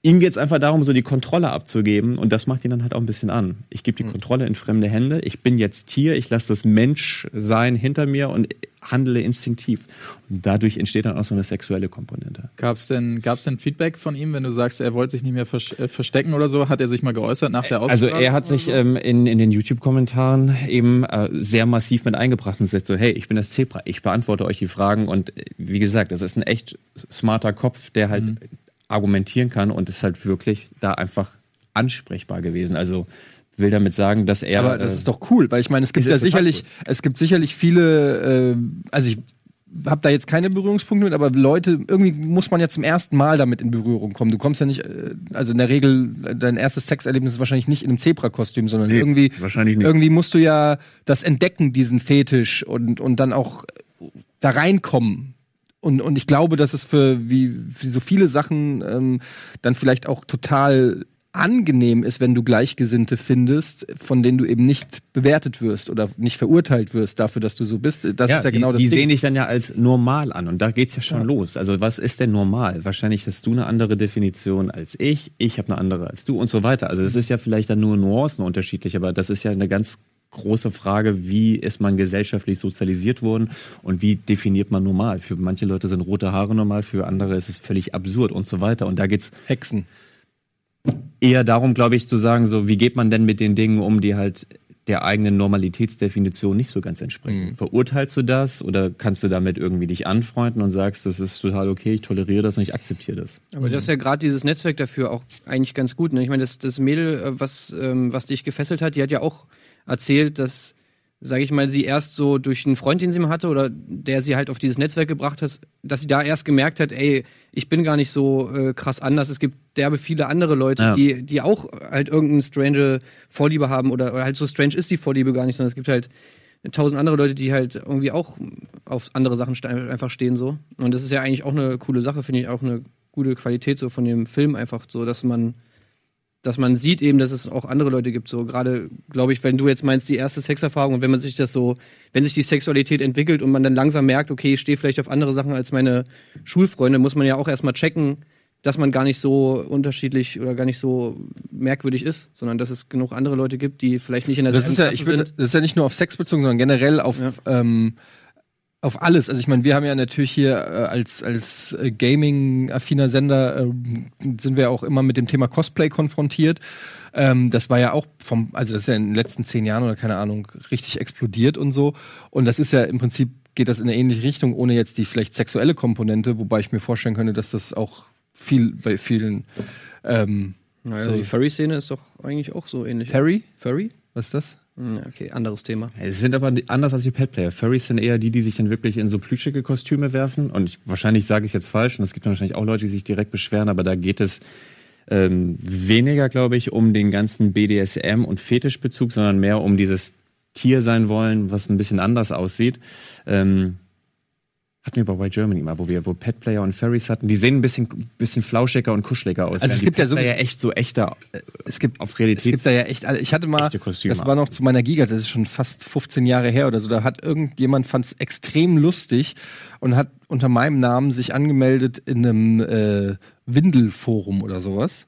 Ihm geht es einfach darum, so die Kontrolle abzugeben und das macht ihn dann halt auch ein bisschen an. Ich gebe die Kontrolle in fremde Hände, ich bin jetzt Tier, ich lasse das Menschsein hinter mir und handle instinktiv. Und dadurch entsteht dann auch so eine sexuelle Komponente. Gab's denn, gab's denn Feedback von ihm, wenn du sagst, er wollte sich nicht mehr äh, verstecken oder so? Hat er sich mal geäußert nach der Also Ausstrahlung er hat sich so? ähm, in, in den YouTube-Kommentaren eben äh, sehr massiv mit eingebracht und sagt so, hey, ich bin das Zebra, ich beantworte euch die Fragen und äh, wie gesagt, das ist ein echt smarter Kopf, der halt Mhm. argumentieren kann und ist halt wirklich da einfach ansprechbar gewesen. Also will damit sagen, dass er aber das äh, ist doch cool, weil ich meine, es gibt ja sicherlich, es gibt sicherlich viele, äh, also ich habe da jetzt keine Berührungspunkte mit, aber Leute, irgendwie muss man ja zum ersten Mal damit in Berührung kommen. Du kommst ja nicht, äh, also in der Regel, dein erstes Sexerlebnis ist wahrscheinlich nicht in einem Zebra-Kostüm, sondern Nee, irgendwie, wahrscheinlich nicht. irgendwie musst du ja das entdecken, diesen Fetisch und, und dann auch da reinkommen. Und, und ich glaube, dass es für, wie, für so viele Sachen ähm, dann vielleicht auch total angenehm ist, wenn du Gleichgesinnte findest, von denen du eben nicht bewertet wirst oder nicht verurteilt wirst dafür, dass du so bist. Das ja, ist ja genau die, das die Ding. sehen dich dann ja als normal an und da geht's ja schon los. Also was ist denn normal? Wahrscheinlich hast du eine andere Definition als ich, ich habe eine andere als du und so weiter. Also das ist ja vielleicht dann nur Nuancen unterschiedlich, aber das ist ja eine ganz große Frage, wie ist man gesellschaftlich sozialisiert worden und wie definiert man normal? Für manche Leute sind rote Haare normal, für andere ist es völlig absurd und so weiter. Und da geht's Hexen. Eher darum, glaube ich, zu sagen, so, wie geht man denn mit den Dingen um, die halt der eigenen Normalitätsdefinition nicht so ganz entsprechen. Verurteilst du das oder kannst du damit irgendwie dich anfreunden und sagst, das ist total okay, ich toleriere das und ich akzeptiere das? Aber das ist ja gerade dieses Netzwerk dafür auch eigentlich ganz gut. Ne? Ich meine, das, das Mädel, äh, was, ähm, was dich gefesselt hat, die hat ja auch erzählt, dass, sage ich mal, sie erst so durch einen Freund, den sie mal hatte, oder der sie halt auf dieses Netzwerk gebracht hat, dass sie da erst gemerkt hat, ey, ich bin gar nicht so äh, krass anders. Es gibt derbe viele andere Leute, Ja. die, die auch halt irgendeine strange Vorliebe haben oder, oder halt so strange ist die Vorliebe gar nicht, sondern es gibt halt tausend andere Leute, die halt irgendwie auch auf andere Sachen ste einfach stehen so. Und das ist ja eigentlich auch eine coole Sache, finde ich auch eine gute Qualität so von dem Film einfach so, dass man dass man sieht eben, dass es auch andere Leute gibt. So gerade, glaube ich, wenn du jetzt meinst, die erste Sexerfahrung und wenn man sich das so, wenn sich die Sexualität entwickelt und man dann langsam merkt, okay, ich stehe vielleicht auf andere Sachen als meine Schulfreunde, muss man ja auch erstmal checken, dass man gar nicht so unterschiedlich oder gar nicht so merkwürdig ist, sondern dass es genug andere Leute gibt, die vielleicht nicht in der Das ist ja, ich sind. das ist ja nicht nur auf Sex bezogen, sondern generell auf, ähm, auf alles. Also ich meine, wir haben ja natürlich hier äh, als, als äh, Gaming-affiner Sender ähm, sind wir auch immer mit dem Thema Cosplay konfrontiert. Ähm, das war ja auch vom, also das ist ja in den letzten zehn Jahren oder keine Ahnung, richtig explodiert und so. Und das ist ja im Prinzip geht das in eine ähnliche Richtung, ohne jetzt die vielleicht sexuelle Komponente, wobei ich mir vorstellen könnte, dass das auch viel bei vielen ähm, Naja, so- die Furry-Szene ist doch eigentlich auch so ähnlich. Furry? Furry? Was ist das? Hm, Okay, anderes Thema. Es sind aber anders als die Petplayer. Furries sind eher die, die sich dann wirklich in so plüschige Kostüme werfen. Und ich, wahrscheinlich sage ich es jetzt falsch und es gibt wahrscheinlich auch Leute, die sich direkt beschweren, aber da geht es ähm, weniger, glaube ich, um den ganzen BDSM und Fetischbezug, sondern mehr um dieses Tier sein wollen, was ein bisschen anders aussieht. Ähm, hatten wir bei White Germany mal, wo wir, wo Petplayer und Furries hatten, die sehen ein bisschen, bisschen flauschiger und kuscheliger aus. Also es gibt ja so- echt so echter, äh, Es gibt auf Es Realität. gibt da ja echt alle. Ich hatte mal, das war noch zu meiner Giga, das ist schon fast 15 Jahre her oder so. Da hat irgendjemand fand es extrem lustig und hat unter meinem Namen sich angemeldet in einem äh, Windelforum oder sowas.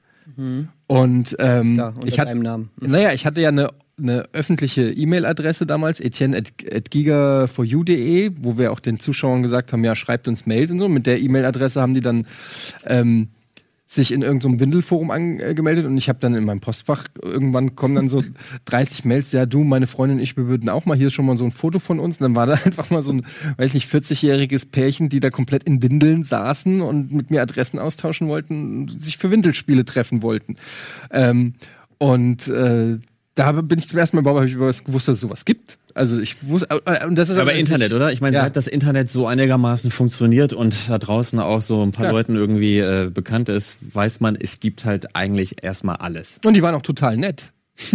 Und ähm, Klar, unter ich hatte, Namen. naja, ich hatte ja eine, eine öffentliche E-Mail-Adresse damals, etienne.giga4u.de, wo wir auch den Zuschauern gesagt haben, ja, schreibt uns Mails und so. Mit der E-Mail-Adresse haben die dann ähm, sich in irgendeinem Windelforum angemeldet und ich habe dann in meinem Postfach irgendwann kommen dann so 30 Mails, ja du, meine Freundin und ich, wir würden auch mal, hier ist schon mal so ein Foto von uns und dann war da einfach mal so ein, weiß nicht, 40-jähriges Pärchen, die da komplett in Windeln saßen und mit mir Adressen austauschen wollten, sich für Windelspiele treffen wollten. Ähm, und äh, da bin ich zum ersten Mal überhaupt ich gewusst, dass es sowas gibt. Also ich wusste, äh, und das ist aber Internet, oder? Ich meine, Ja. seit das Internet so einigermaßen funktioniert und da draußen auch so ein paar Ja. Leuten irgendwie äh, bekannt ist, weiß man, es gibt halt eigentlich erstmal alles. Und die waren auch total nett.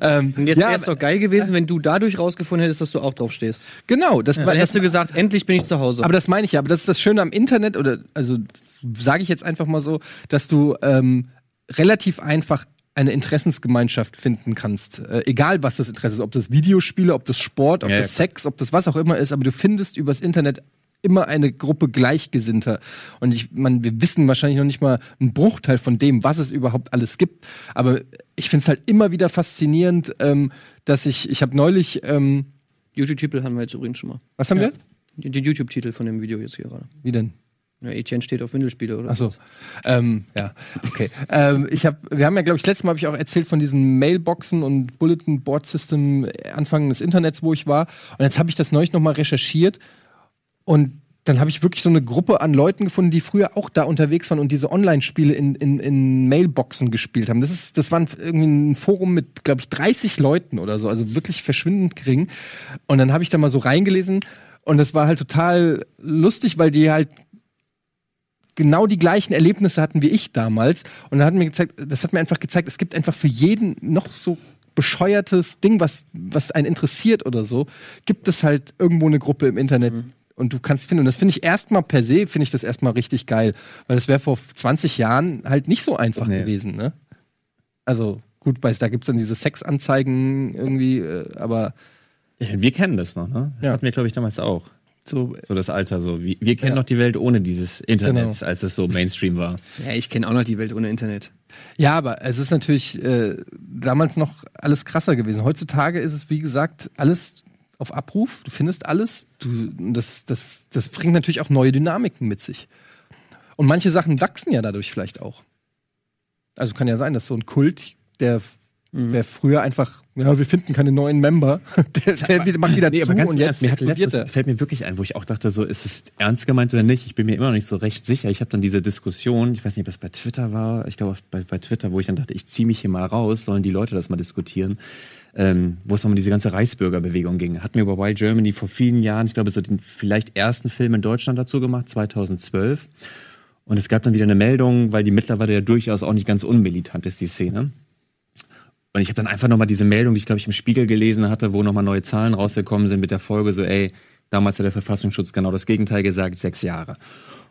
ähm, Und jetzt ja, wäre es doch geil gewesen, wenn du dadurch rausgefunden hättest, dass du auch drauf stehst. genau, das, Dann das, hättest du gesagt, endlich bin ich zu Hause. aber das meine ich ja. Aber das ist das Schöne am Internet oder also sage ich jetzt einfach mal so, dass du ähm, relativ einfach eine Interessensgemeinschaft finden kannst. Äh, egal, was das Interesse ist. Ob das Videospiele, ob das Sport, ob Ja, ja, das Sex, ob das was auch immer ist. Aber du findest übers Internet immer eine Gruppe Gleichgesinnter. Und ich, man, wir wissen wahrscheinlich noch nicht mal einen Bruchteil von dem, was es überhaupt alles gibt. Aber ich finde es halt immer wieder faszinierend, ähm, dass ich, ich habe neulich, ähm, YouTube-Titel haben wir jetzt übrigens schon mal. was haben wir? Die, die YouTube-Titel von dem Video jetzt hier gerade. Wie denn? Ja, Etienne steht auf Windelspiele, oder? Ach so. Ähm, ja, okay. ähm, ich hab, wir haben ja, glaube ich, letztes Mal habe ich auch erzählt von diesen Mailboxen und Bulletin Board System Anfang des Internets, wo ich war. Und jetzt habe ich das neulich nochmal recherchiert und dann habe ich wirklich so eine Gruppe an Leuten gefunden, die früher auch da unterwegs waren und diese Online-Spiele in, in, in Mailboxen gespielt haben. Das, ist, das war irgendwie ein Forum mit, glaube ich, 30 Leuten oder so, also wirklich verschwindend gering. Und dann habe ich da mal so reingelesen und das war halt total lustig, weil die halt genau die gleichen Erlebnisse hatten wie ich damals. Und dann hat mir gezeigt, das hat mir einfach gezeigt, es gibt einfach für jeden noch so bescheuertes Ding, was, was einen interessiert oder so, gibt es halt irgendwo eine Gruppe im Internet. Und du kannst finden, und das finde ich erstmal per se, finde ich das erstmal richtig geil. Weil das wäre vor 20 Jahren halt nicht so einfach Nee. gewesen, ne? Also, gut, weiß, da gibt es dann diese Sexanzeigen irgendwie, äh, aber Wir kennen das noch, ne? Ja. Hatten wir, glaube ich, damals auch. So, So das Alter so. Wir, wir kennen Ja. noch die Welt ohne dieses Internet, Genau. als es so Mainstream war. Ja, ich kenne auch noch die Welt ohne Internet. Ja, aber es ist natürlich äh, damals noch alles krasser gewesen. Heutzutage ist es, wie gesagt, alles auf Abruf. Du findest alles. Du, das, das, das bringt natürlich auch neue Dynamiken mit sich. Und manche Sachen wachsen ja dadurch vielleicht auch. Also kann ja sein, dass so ein Kult, der Mhm. wäre früher einfach, ja, wir finden keine neuen Member, der, der wieder- macht wieder Nee, zu aber ganz und Ernst, jetzt mir hat er. fällt mir wirklich ein, wo ich auch dachte, so, ist es ernst gemeint oder nicht? Ich bin mir immer noch nicht so recht sicher. Ich habe dann diese Diskussion, ich weiß nicht, ob das bei Twitter war, ich glaube bei, bei Twitter, wo ich dann dachte, ich ziehe mich hier mal raus, sollen die Leute das mal diskutieren, ähm, wo es um diese ganze Reichsbürgerbewegung ging. Hatten wir über Wild Germany vor vielen Jahren, ich glaube, so den vielleicht ersten Film in Deutschland dazu gemacht, 2012. Und es gab dann wieder eine Meldung, weil die mittlerweile ja durchaus auch nicht ganz unmilitant ist, die Szene. Und ich habe dann einfach nochmal diese Meldung, die ich glaube ich im Spiegel gelesen hatte, wo nochmal neue Zahlen rausgekommen sind mit der Folge so, ey, damals hat der Verfassungsschutz genau das Gegenteil gesagt, sechs Jahre.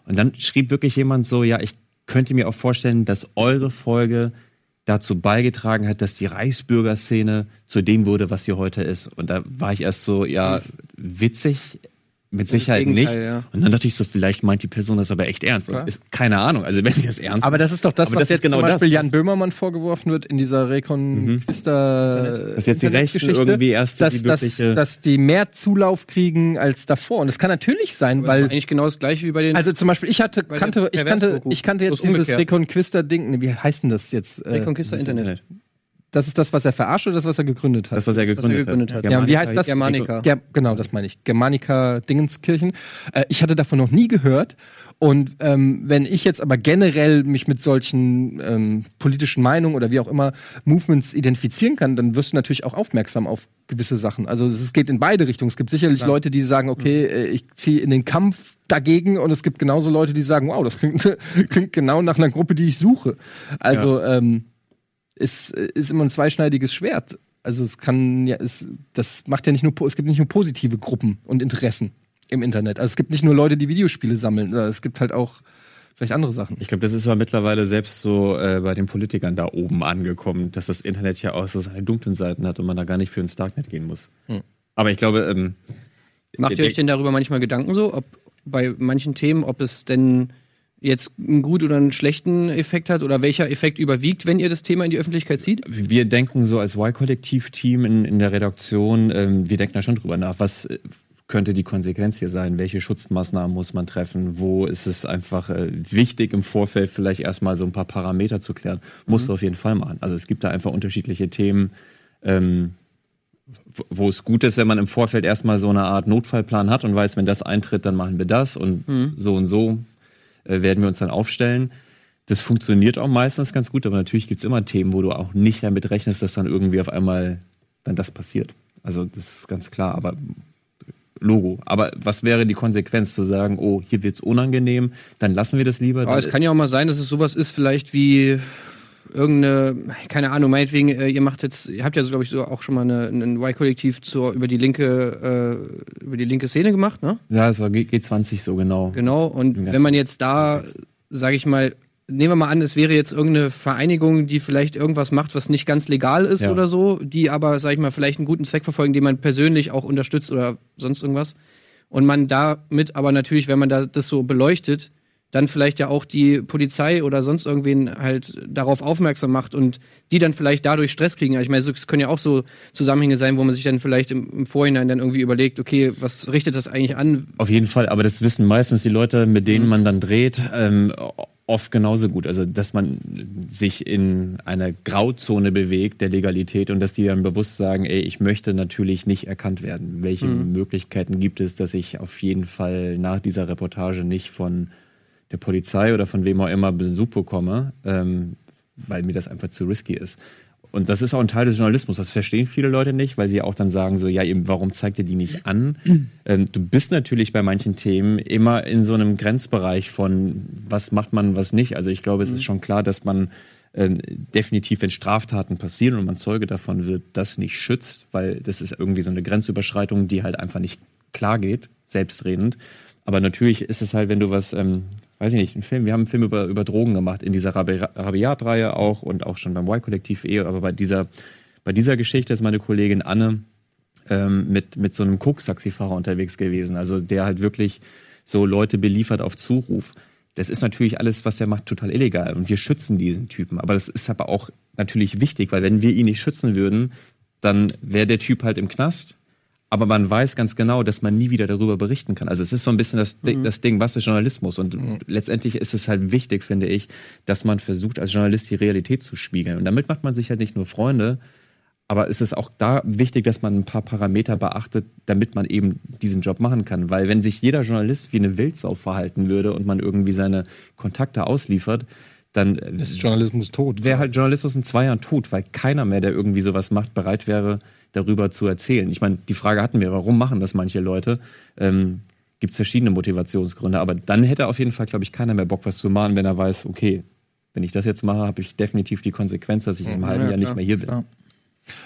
Und dann schrieb wirklich jemand so, ja, ich könnte mir auch vorstellen, dass eure Folge dazu beigetragen hat, dass die Reichsbürgerszene zu dem wurde, was sie heute ist. Und da war ich erst so, ja, witzig. Mit Sicherheit nicht. Ja. Und dann dachte ich so, vielleicht meint die Person das aber echt ernst. Ist, keine Ahnung, also wenn die das ernst Aber das ist doch das, Aber was das ist jetzt genau zum Beispiel das. Jan Böhmermann vorgeworfen wird in dieser Reconquista. Dass jetzt die Rechten Internetgeschichte, irgendwie erst so dass, die dass, dass die mehr Zulauf kriegen als davor. Und das kann natürlich sein, Das war weil eigentlich genau das gleiche wie bei den. also zum Beispiel ich hatte kannte ich kannte ich kannte jetzt dieses. Reconquista-Ding. Nee, Wie heißt denn das jetzt? Äh, Reconquista Internet. Das ist das, was er verarscht oder das, was er gegründet hat? Das, was er was er gegründet, gegründet hat. Ja, wie heißt das? Germanica. Ja, genau, das meine ich. Germanica Dingenskirchen. Äh, ich hatte davon noch nie gehört. Und ähm, wenn ich jetzt aber generell mich mit solchen ähm, politischen Meinungen oder wie auch immer Movements identifizieren kann, dann wirst du natürlich auch aufmerksam auf gewisse Sachen. Also es geht in beide Richtungen. Es gibt sicherlich Leute, die sagen, okay, äh, ich ziehe in den Kampf dagegen und es gibt genauso Leute, die sagen, wow, das klingt, klingt genau nach einer Gruppe, die ich suche. Also ähm, ist, ist immer ein zweischneidiges Schwert. Also es kann ja, es, das macht ja nicht nur, es gibt nicht nur positive Gruppen und Interessen im Internet. Also es gibt nicht nur Leute, die Videospiele sammeln, äh, es gibt halt auch vielleicht andere Sachen. Ich glaube, das ist aber mittlerweile selbst so äh, bei den Politikern da oben angekommen, dass das Internet ja auch so seine dunklen Seiten hat und man da gar nicht für ins Darknet gehen muss. Hm. Aber ich glaube, ähm, Macht ihr euch denn darüber manchmal Gedanken so, ob bei manchen Themen, ob es denn jetzt einen guten oder einen schlechten Effekt hat oder welcher Effekt überwiegt, wenn ihr das Thema in die Öffentlichkeit zieht? wir denken so als Y-Kollektiv-Team in, in der Redaktion, ähm, wir denken da schon drüber nach, was äh, könnte die Konsequenz hier sein, welche Schutzmaßnahmen muss man treffen, wo ist es einfach äh, wichtig im Vorfeld vielleicht erstmal so ein paar Parameter zu klären. Musst du auf jeden Fall machen. Also es gibt da einfach unterschiedliche Themen, ähm, wo- wo es gut ist, wenn man im Vorfeld erstmal so eine Art Notfallplan hat und weiß, wenn das eintritt, dann machen wir das und so und so äh, werden wir uns dann aufstellen. Das funktioniert auch meistens ganz gut, aber natürlich gibt's immer Themen, wo du auch nicht damit rechnest, dass dann irgendwie auf einmal dann das passiert. Also das ist ganz klar, aber Logo. Aber was wäre die Konsequenz zu sagen, oh, hier wird's unangenehm, dann lassen wir das lieber. Aber es kann ja auch mal sein, dass es sowas ist, vielleicht wie irgendeine, keine Ahnung, meinetwegen, äh, ihr macht jetzt, ihr habt ja, so, glaube ich, so auch schon mal eine, ein Y-Kollektiv zur über die linke, äh, über die linke Szene gemacht, ne? ja, es war G- G20 so genau. Genau. Und wenn man jetzt da, sage ich mal, nehmen wir mal an, es wäre jetzt irgendeine Vereinigung, die vielleicht irgendwas macht, was nicht ganz legal ist Ja. oder so, die aber, sag ich mal, vielleicht einen guten Zweck verfolgen, den man persönlich auch unterstützt oder sonst irgendwas. Und man damit aber natürlich, wenn man da das so beleuchtet, dann vielleicht ja auch die Polizei oder sonst irgendwen halt darauf aufmerksam macht und die dann vielleicht dadurch Stress kriegen. Also ich meine, es können ja auch so Zusammenhänge sein, wo man sich dann vielleicht im, im Vorhinein dann irgendwie überlegt, okay, was richtet das eigentlich an? Auf jeden Fall, aber das wissen meistens die Leute, mit denen man dann dreht, ähm, oft genauso gut. Also, dass man sich in einer Grauzone bewegt der Legalität und dass die dann bewusst sagen, ey, ich möchte natürlich nicht erkannt werden. Welche Möglichkeiten gibt es, dass ich auf jeden Fall nach dieser Reportage nicht von der Polizei oder von wem auch immer Besuch bekomme, ähm, weil mir das einfach zu risky ist. Und das ist auch ein Teil des Journalismus. Das verstehen viele Leute nicht, weil sie auch dann sagen so, ja, eben, warum zeigt ihr die nicht an? ähm, du bist natürlich bei manchen Themen immer in so einem Grenzbereich von, was macht man, was nicht. Also ich glaube, es ist schon klar, dass man ähm, definitiv, wenn Straftaten passieren und man Zeuge davon wird, das nicht schützt, weil das ist irgendwie so eine Grenzüberschreitung, die halt einfach nicht klar geht, selbstredend. Aber natürlich ist es halt, wenn du was, ähm, weiß ich nicht, ein Film, wir haben einen Film über, über Drogen gemacht, in dieser Rabi- Rabiat-Reihe auch und auch schon beim Y-Kollektiv eh, aber bei dieser, bei dieser Geschichte ist meine Kollegin Anne ähm, mit, mit so einem Koks-Taxifahrer unterwegs gewesen, also der halt wirklich so Leute beliefert auf Zuruf. Das ist natürlich alles, was er macht, total illegal und wir schützen diesen Typen. Aber das ist aber auch natürlich wichtig, weil wenn wir ihn nicht schützen würden, dann wäre der Typ halt im Knast. Aber man weiß ganz genau, dass man nie wieder darüber berichten kann. Also es ist so ein bisschen das, Di- das Ding, was ist Journalismus? Und letztendlich ist es halt wichtig, finde ich, dass man versucht, als Journalist die Realität zu spiegeln. Und damit macht man sich halt nicht nur Freunde, aber es ist auch da wichtig, dass man ein paar Parameter beachtet, damit man eben diesen Job machen kann. Weil wenn sich jeder Journalist wie eine Wildsau verhalten würde und man irgendwie seine Kontakte ausliefert, dann ist Journalismus tot. wäre halt Journalismus in zwei Jahren tot, weil keiner mehr, der irgendwie sowas macht, bereit wäre, darüber zu erzählen. Ich meine, die Frage hatten wir, warum machen das manche Leute? Ähm, Gibt es verschiedene Motivationsgründe, aber dann hätte auf jeden Fall, glaube ich, keiner mehr Bock, was zu machen, wenn er weiß, okay, wenn ich das jetzt mache, habe ich definitiv die Konsequenz, dass ich im halben Ja, Jahr klar. nicht mehr hier bin. Ja.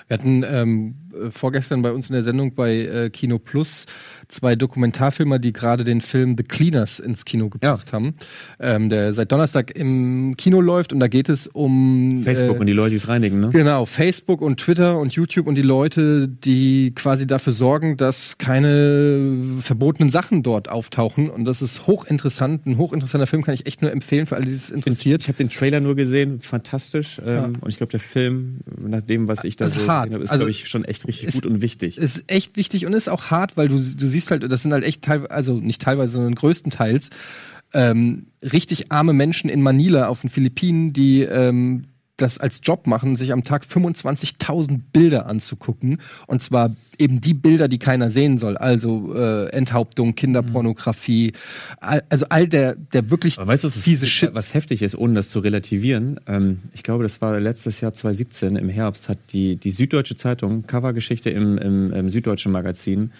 Wir hatten ähm, äh, vorgestern bei uns in der Sendung bei äh, Kino Plus zwei Dokumentarfilmer, die gerade den Film The Cleaners ins Kino gebracht haben, ähm, der seit Donnerstag im Kino läuft und da geht es um Facebook äh, und die Leute, die es reinigen, ne? Genau, Facebook und Twitter und YouTube und die Leute, die quasi dafür sorgen, dass keine verbotenen Sachen dort auftauchen. Und das ist hochinteressant. Ein hochinteressanter Film kann ich echt nur empfehlen für alle, die es interessiert. Ich habe den Trailer nur gesehen, fantastisch. Ähm, Und ich glaube, der Film, nach dem, was ich da ist so hart. gesehen habe, ist, Also, glaube ich, schon echt richtig ist- gut und wichtig. ist echt wichtig und ist auch hart, weil du, du siehst halt, das sind halt echt teilweise, also nicht teilweise, sondern größtenteils ähm, richtig arme Menschen in Manila auf den Philippinen, die ähm, das als Job machen, sich am Tag 25.000 Bilder anzugucken. Und zwar eben die Bilder, die keiner sehen soll. Also äh, Enthauptung, Kinderpornografie, all, also all der, der wirklich Aber weißt was, fiese Shit. was heftig ist, ohne das zu relativieren? Ähm, ich glaube, das war letztes Jahr 2017 im Herbst, hat die, die Süddeutsche Zeitung, Covergeschichte im, im, im Süddeutschen Magazin,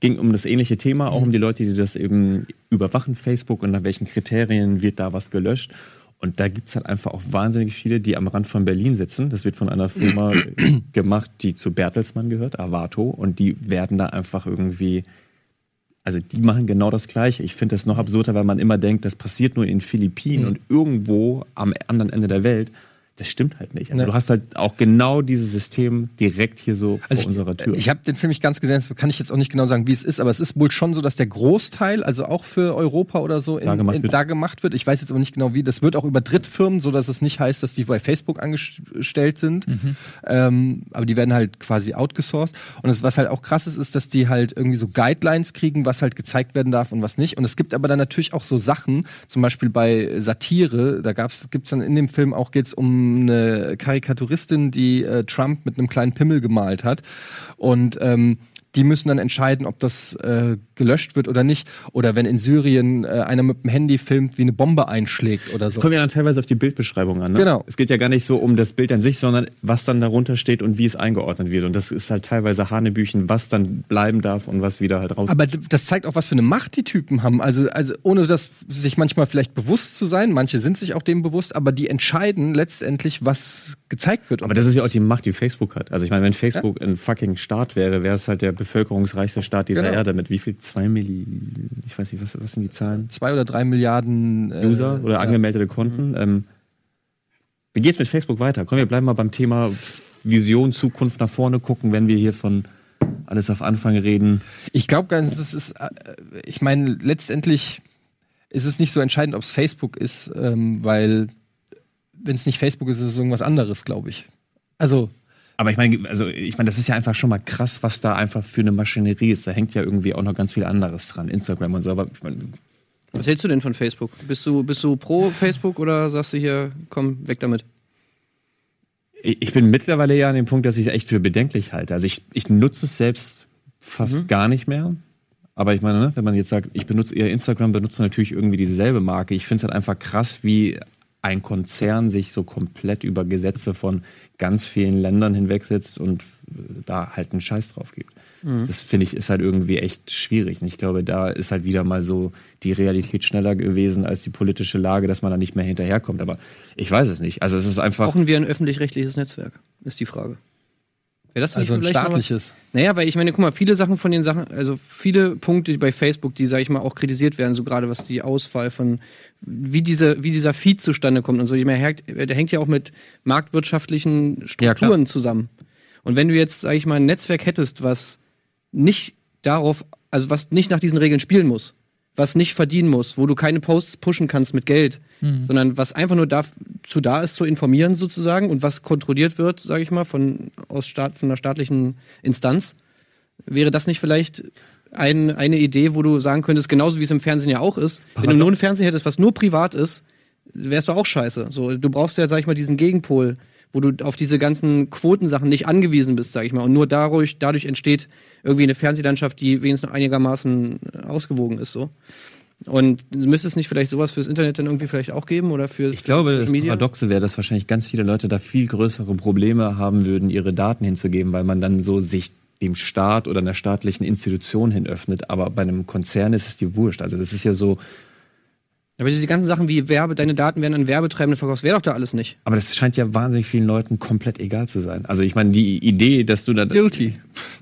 ging um das ähnliche Thema, auch um die Leute, die das eben überwachen, Facebook und nach welchen Kriterien wird da was gelöscht. Und da gibt's halt einfach auch wahnsinnig viele, die am Rand von Berlin sitzen. Das wird von einer Firma gemacht, die zu Bertelsmann gehört, Avato. Und die werden da einfach irgendwie also die machen genau das Gleiche. Ich finde das noch absurder, weil man immer denkt, das passiert nur in den Philippinen Mhm. und irgendwo am anderen Ende der Welt. Das stimmt halt nicht. Also Ja. du hast halt auch genau dieses System direkt hier so Also vor unserer Tür. Ich, ich habe den Film nicht ganz gesehen, das kann ich jetzt auch nicht genau sagen, wie es ist, aber es ist wohl schon so, dass der Großteil, also auch für Europa oder so, in, Da gemacht in, wird. da gemacht wird. Ich weiß jetzt aber nicht genau wie. Das wird auch über Drittfirmen, so dass es nicht heißt, dass die bei Facebook angestellt sind. Mhm. Ähm, aber die werden halt quasi outgesourced. Und das, was halt auch krass ist, ist, dass die halt irgendwie so Guidelines kriegen, was halt gezeigt werden darf und was nicht. Und es gibt aber dann natürlich auch so Sachen, zum Beispiel bei Satire, da gab's, gibt's dann in dem Film auch geht's um eine Karikaturistin, die äh, Trump mit einem kleinen Pimmel gemalt hat. Und ähm, die müssen dann entscheiden, ob das äh, gelöscht wird oder nicht. Oder wenn in Syrien äh, einer mit dem Handy filmt, wie eine Bombe einschlägt oder so. Es kommt ja dann teilweise auf die Bildbeschreibung an. Ne? Genau. Es geht ja gar nicht so um das Bild an sich, sondern was dann darunter steht und wie es eingeordnet wird. Und das ist halt teilweise Hanebüchen, was dann bleiben darf und was wieder halt raus. Aber das zeigt auch, was für eine Macht die Typen haben. Also, also ohne das sich manchmal vielleicht bewusst zu sein, manche sind sich auch dem bewusst, aber die entscheiden letztendlich, was gezeigt wird. Aber das ist ja auch die Macht, die Facebook hat. Also ich meine, wenn Facebook ein fucking Staat wäre, wäre es halt der bevölkerungsreichste Staat dieser Genau. Erde mit wie viel? Zwei Milli, ich weiß nicht, was, was sind die Zahlen? zwei oder drei Milliarden äh, User oder ja. angemeldete Konten. Ähm, wie geht's mit Facebook weiter? Komm, wir bleiben mal beim Thema Vision, Zukunft nach vorne gucken, wenn wir hier von alles auf Anfang reden. Ich glaube ganz, das ist, äh, ich meine, letztendlich ist es nicht so entscheidend, ob es Facebook ist, ähm, weil wenn es nicht Facebook ist, ist es irgendwas anderes, glaube ich. Also, Aber ich meine, also ich meine, das ist ja einfach schon mal krass, was da einfach für eine Maschinerie ist. Da hängt ja irgendwie auch noch ganz viel anderes dran, Instagram und so. Aber ich meine, Was hältst du denn von Facebook? Bist du, bist du pro Facebook oder sagst du hier, komm, weg damit? ich bin mittlerweile ja an dem Punkt, dass ich es echt für bedenklich halte. Also ich, ich nutze es selbst fast gar nicht mehr. Aber ich meine, ne, wenn man jetzt sagt, ich benutze eher Instagram, benutze natürlich irgendwie dieselbe Marke. Ich finde es halt einfach krass, wie ein Konzern sich so komplett über Gesetze von ganz vielen Ländern hinwegsetzt und da halt einen Scheiß drauf gibt. Das finde ich ist halt irgendwie echt schwierig. Und ich glaube, da ist halt wieder mal so die Realität schneller gewesen als die politische Lage, dass man da nicht mehr hinterherkommt. Aber ich weiß es nicht. Also es ist einfach. Brauchen wir ein öffentlich-rechtliches Netzwerk? Ist die Frage. Wäre das also ein staatliches. Naja, weil ich meine, guck mal, viele Sachen von den Sachen, also viele Punkte bei Facebook, die, sag ich mal, auch kritisiert werden, so gerade was die Auswahl von, wie, diese, wie dieser Feed zustande kommt und so, ich meine, der hängt ja auch mit marktwirtschaftlichen Ja. Strukturen zusammen. Und wenn du jetzt, sag ich mal, ein Netzwerk hättest, was nicht darauf, also was nicht nach diesen Regeln spielen muss, was nicht verdienen muss, wo du keine Posts pushen kannst mit Geld, sondern was einfach nur dazu da ist, zu informieren sozusagen und was kontrolliert wird, sage ich mal, von, aus Staat, von einer staatlichen Instanz, wäre das nicht vielleicht ein, eine Idee, wo du sagen könntest, genauso wie es im Fernsehen ja auch ist, wenn du nur ein Fernsehen hättest, was nur privat ist, wärst du auch scheiße. So, du brauchst ja, sag ich mal, diesen Gegenpol, wo du auf diese ganzen Quotensachen nicht angewiesen bist, sag ich mal. Und nur dadurch, dadurch entsteht irgendwie eine Fernsehlandschaft, die wenigstens noch einigermaßen ausgewogen ist, so. Und müsste es nicht vielleicht sowas fürs Internet dann irgendwie vielleicht auch geben oder für Ich glaube, das? Paradoxe wäre, dass wahrscheinlich ganz viele Leute da viel größere Probleme haben würden, ihre Daten hinzugeben, weil man dann so sich dem Staat oder einer staatlichen Institution hin öffnet. Aber bei einem Konzern ist es dir wurscht. Also das ist ja so, Aber diese ganzen Sachen wie Werbe, deine Daten werden an Werbetreibende verkauft, wäre doch da alles nicht. Aber das scheint ja wahnsinnig vielen Leuten komplett egal zu sein. Also ich meine, die Idee, dass du dann Guilty.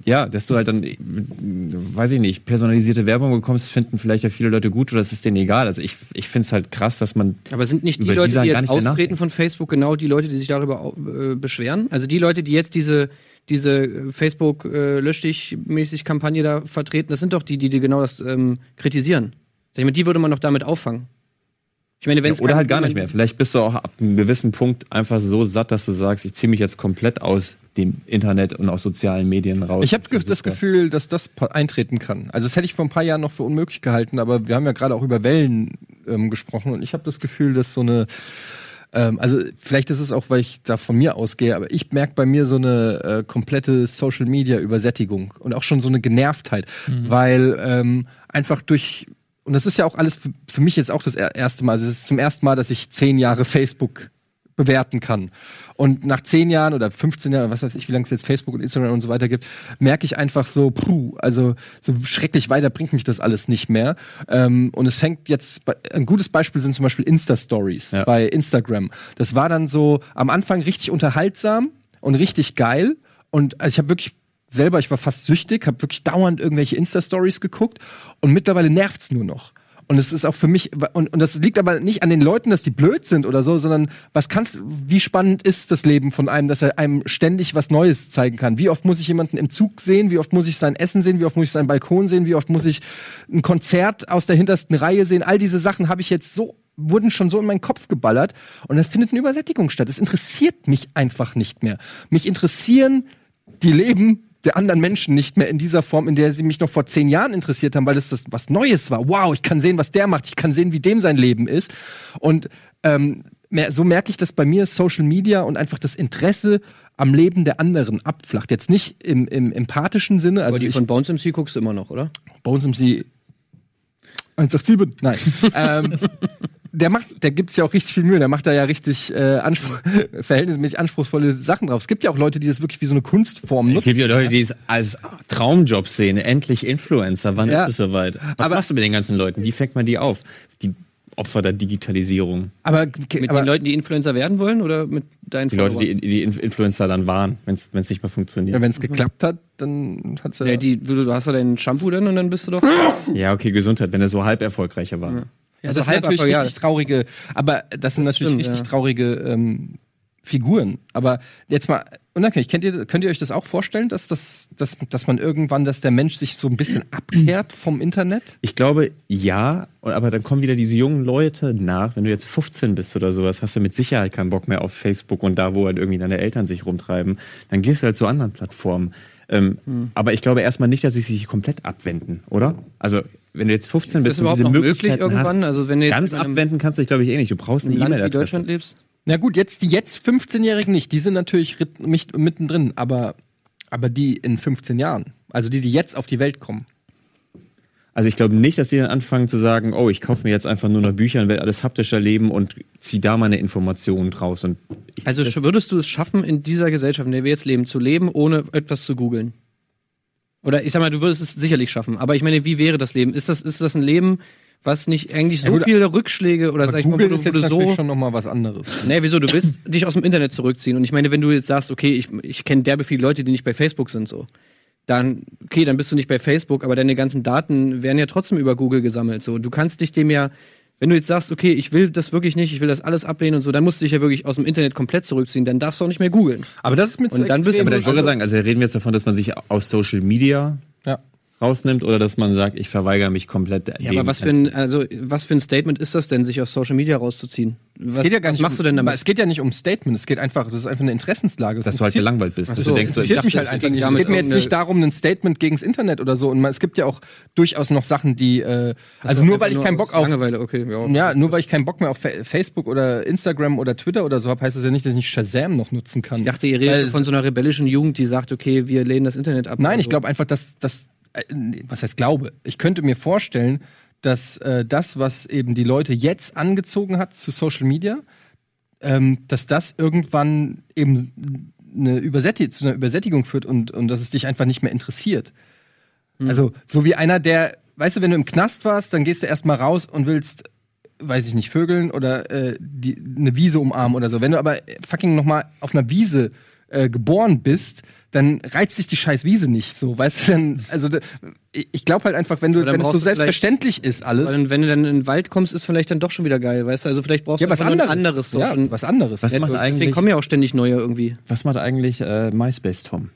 ja, dass du halt dann, äh, weiß ich nicht, personalisierte Werbung bekommst, finden vielleicht ja viele Leute gut oder es ist denen egal. Also ich, ich finde es halt krass, dass man Aber sind nicht die die Leute, die, gar jetzt austreten von Facebook, genau die Leute, die sich darüber äh, beschweren? Also die Leute, die jetzt diese, diese Facebook äh, lösch dich mäßig Kampagne da vertreten, das sind doch die, die, die genau das ähm, kritisieren. Sag ich mal, die würde man doch damit auffangen. Ich meine, wenn ja, oder halt gar nicht mehr. Vielleicht bist du auch ab einem gewissen Punkt einfach so satt, dass du sagst, ich ziehe mich jetzt komplett aus dem Internet und aus sozialen Medien raus. Ich habe das Gefühl, dass das eintreten kann. Also das hätte ich vor ein paar Jahren noch für unmöglich gehalten, aber wir haben ja gerade auch über Wellen ähm, gesprochen und ich habe das Gefühl, dass so eine ähm, also vielleicht ist es auch, weil ich da von mir ausgehe, aber ich merke bei mir so eine äh, komplette Social Media Übersättigung und auch schon so eine Genervtheit, weil ähm, einfach durch und das ist ja auch alles für, mich jetzt auch das er- erste Mal. Es ist zum ersten Mal, dass ich zehn Jahre Facebook bewerten kann. Und nach zehn Jahren oder 15 Jahren, was weiß ich, wie lange es jetzt Facebook und Instagram und so weiter gibt, merke ich einfach so, puh, also so schrecklich weiter bringt mich das alles nicht mehr. Ähm, und es fängt jetzt, ein gutes Beispiel sind zum Beispiel Insta-Stories Ja. bei Instagram. Das war dann so am Anfang richtig unterhaltsam und richtig geil. Und also ich habe wirklich selber, ich war fast süchtig, habe wirklich dauernd irgendwelche Insta-Stories geguckt und mittlerweile nervt's nur noch. Und es ist auch für mich, und, und das liegt aber nicht an den Leuten, dass die blöd sind oder so, sondern was kannst, wie spannend ist das Leben von einem, dass er einem ständig was Neues zeigen kann? Wie oft muss ich jemanden im Zug sehen? Wie oft muss ich sein Essen sehen? Wie oft muss ich seinen Balkon sehen? Wie oft muss ich ein Konzert aus der hintersten Reihe sehen? All diese Sachen habe ich jetzt so wurden schon so in meinen Kopf geballert und dann findet eine Übersättigung statt. Es interessiert mich einfach nicht mehr. Mich interessieren die Leben der anderen Menschen nicht mehr in dieser Form, in der sie mich noch vor zehn Jahren interessiert haben, weil das, das was Neues war. Wow, ich kann sehen, was der macht, ich kann sehen, wie dem sein Leben ist. Und ähm, so merke ich, dass bei mir Social Media und einfach das Interesse am Leben der anderen abflacht. Jetzt nicht im, im empathischen Sinne, also Aber die ich, von Bones MC guckst du immer noch, oder? Bones MC 187, nein. ähm, der macht, der gibt's ja auch richtig viel Mühe, der macht da ja richtig äh, Anspruch, verhältnismäßig anspruchsvolle Sachen drauf. Es gibt ja auch Leute, die das wirklich wie so eine Kunstform Es nutzen. gibt ja Leute, die es als Traumjob sehen. Endlich Influencer. Wann Ja. ist es soweit? Was Aber- machst du mit den ganzen Leuten? Wie fängt man die auf? Die Opfer der Digitalisierung. Aber, Mit aber den Leuten, die Influencer werden wollen oder mit deinen Die Leute, die, die Inf- Influencer dann waren, wenn es nicht mehr funktioniert. wenn es geklappt hat, dann hat's ja. Ja, die, du, du hast ja dein Shampoo dann und dann bist du doch. Ja, okay, Gesundheit, wenn er so halb erfolgreicher war. Ja, Also das sind natürlich ja. richtig traurige, aber das sind natürlich stimmt, richtig ja. traurige ähm, Figuren. Aber jetzt mal unabhängig, kennt ihr, könnt ihr euch das auch vorstellen, dass, das, dass, dass man irgendwann, dass der Mensch sich so ein bisschen abkehrt vom Internet? Ich glaube, ja, aber dann kommen wieder diese jungen Leute nach. Wenn du jetzt 15 bist oder sowas, hast du mit Sicherheit keinen Bock mehr auf Facebook und da, wo halt irgendwie deine Eltern sich rumtreiben. Dann gehst du halt zu anderen Plattformen. Ähm, Hm. Aber ich glaube erstmal nicht, dass sie sich komplett abwenden, oder? Also, wenn du jetzt 15 Ist das bist und überhaupt diese noch möglich Möglichkeiten irgendwann? hast, Also wenn du jetzt ganz abwenden kannst du dich, glaube ich, eh nicht. Du brauchst eine E-Mail-Adresse. Deutschland lebst? Na gut, jetzt die jetzt 15-Jährigen nicht, die sind natürlich mittendrin, aber, aber die in 15 Jahren, also die, die jetzt auf die Welt kommen. Also ich glaube nicht, dass die dann anfangen zu sagen, oh, ich kaufe mir jetzt einfach nur noch Bücher und will alles haptischer leben und zieh da meine Informationen draus. Und ich, Also würdest du es schaffen, in dieser Gesellschaft, in der wir jetzt leben, zu leben, ohne etwas zu googeln? Oder ich sag mal, du würdest es sicherlich schaffen. Aber ich meine, wie wäre das Leben? Ist das, ist das ein Leben, was nicht eigentlich so Ja, gut, viele Rückschläge oder sag ich mal, ist jetzt so. schon noch mal was anderes. Nee, wieso? Du willst dich aus dem Internet zurückziehen. Und ich meine, wenn du jetzt sagst, okay, ich, ich kenne derbe viele Leute, die nicht bei Facebook sind, so. Dann, okay, dann bist du nicht bei Facebook, aber deine ganzen Daten werden ja trotzdem über Google gesammelt. So, du kannst dich dem ja, wenn du jetzt sagst, okay, ich will das wirklich nicht, ich will das alles ablehnen und so, dann musst du dich ja wirklich aus dem Internet komplett zurückziehen. Dann darfst du auch nicht mehr googeln. Aber das ist mit Und dann bist du aber ich würde sagen, also reden wir jetzt davon, dass man sich aus Social Media. Rausnimmt oder dass man sagt, ich verweigere mich komplett. Ja, aber was für ein, also, was für ein Statement ist das denn, sich aus Social Media rauszuziehen? Was, Es geht ja gar was nicht machst um, du denn aber damit? Es geht ja nicht um Statement, es geht einfach, es ist einfach eine Interessenslage. Es dass du halt gelangweilt bist. dass so. du denkst, so, ich interessiert mich halt es einfach nicht. Es geht mir jetzt irgendeine- nicht darum, ein Statement gegens Internet oder so. Und man, es gibt ja auch durchaus noch Sachen, die, äh, also nur weil ich keinen Bock auf, Langeweile, okay, ja. ja, nur weil ich keinen Bock mehr auf Fa- Facebook oder Instagram oder Twitter oder so habe, heißt das ja nicht, dass ich nicht Shazam noch nutzen kann. Ich dachte, ihr redet von so einer rebellischen Jugend, die sagt, okay, wir lehnen das Internet ab. Nein, ich so. glaube einfach, dass das, was heißt glaube? Ich könnte mir vorstellen, dass äh, das, was eben die Leute jetzt angezogen hat zu Social Media, ähm, dass das irgendwann eben eine Übersätti zu einer Übersättigung führt und, und dass es dich einfach nicht mehr interessiert. Also, so wie einer, der, weißt du, wenn du im Knast warst, dann gehst du erstmal raus und willst weiß ich nicht, Vögeln oder äh, die, eine Wiese umarmen oder so. Wenn du aber fucking noch mal auf einer Wiese äh, geboren bist, dann reizt sich die scheiß Wiese nicht so, weißt du, dann, also ich glaube halt einfach, wenn du, dann wenn es so du selbstverständlich ist alles, Weil, wenn du dann in den Wald kommst, ist vielleicht dann doch schon wieder geil, weißt du? Also vielleicht brauchst ja, du was anderes, ein anderes so ja, was anderes. Was macht deswegen eigentlich- kommen ja auch ständig neue irgendwie. Was macht eigentlich äh, MySpace, Tom?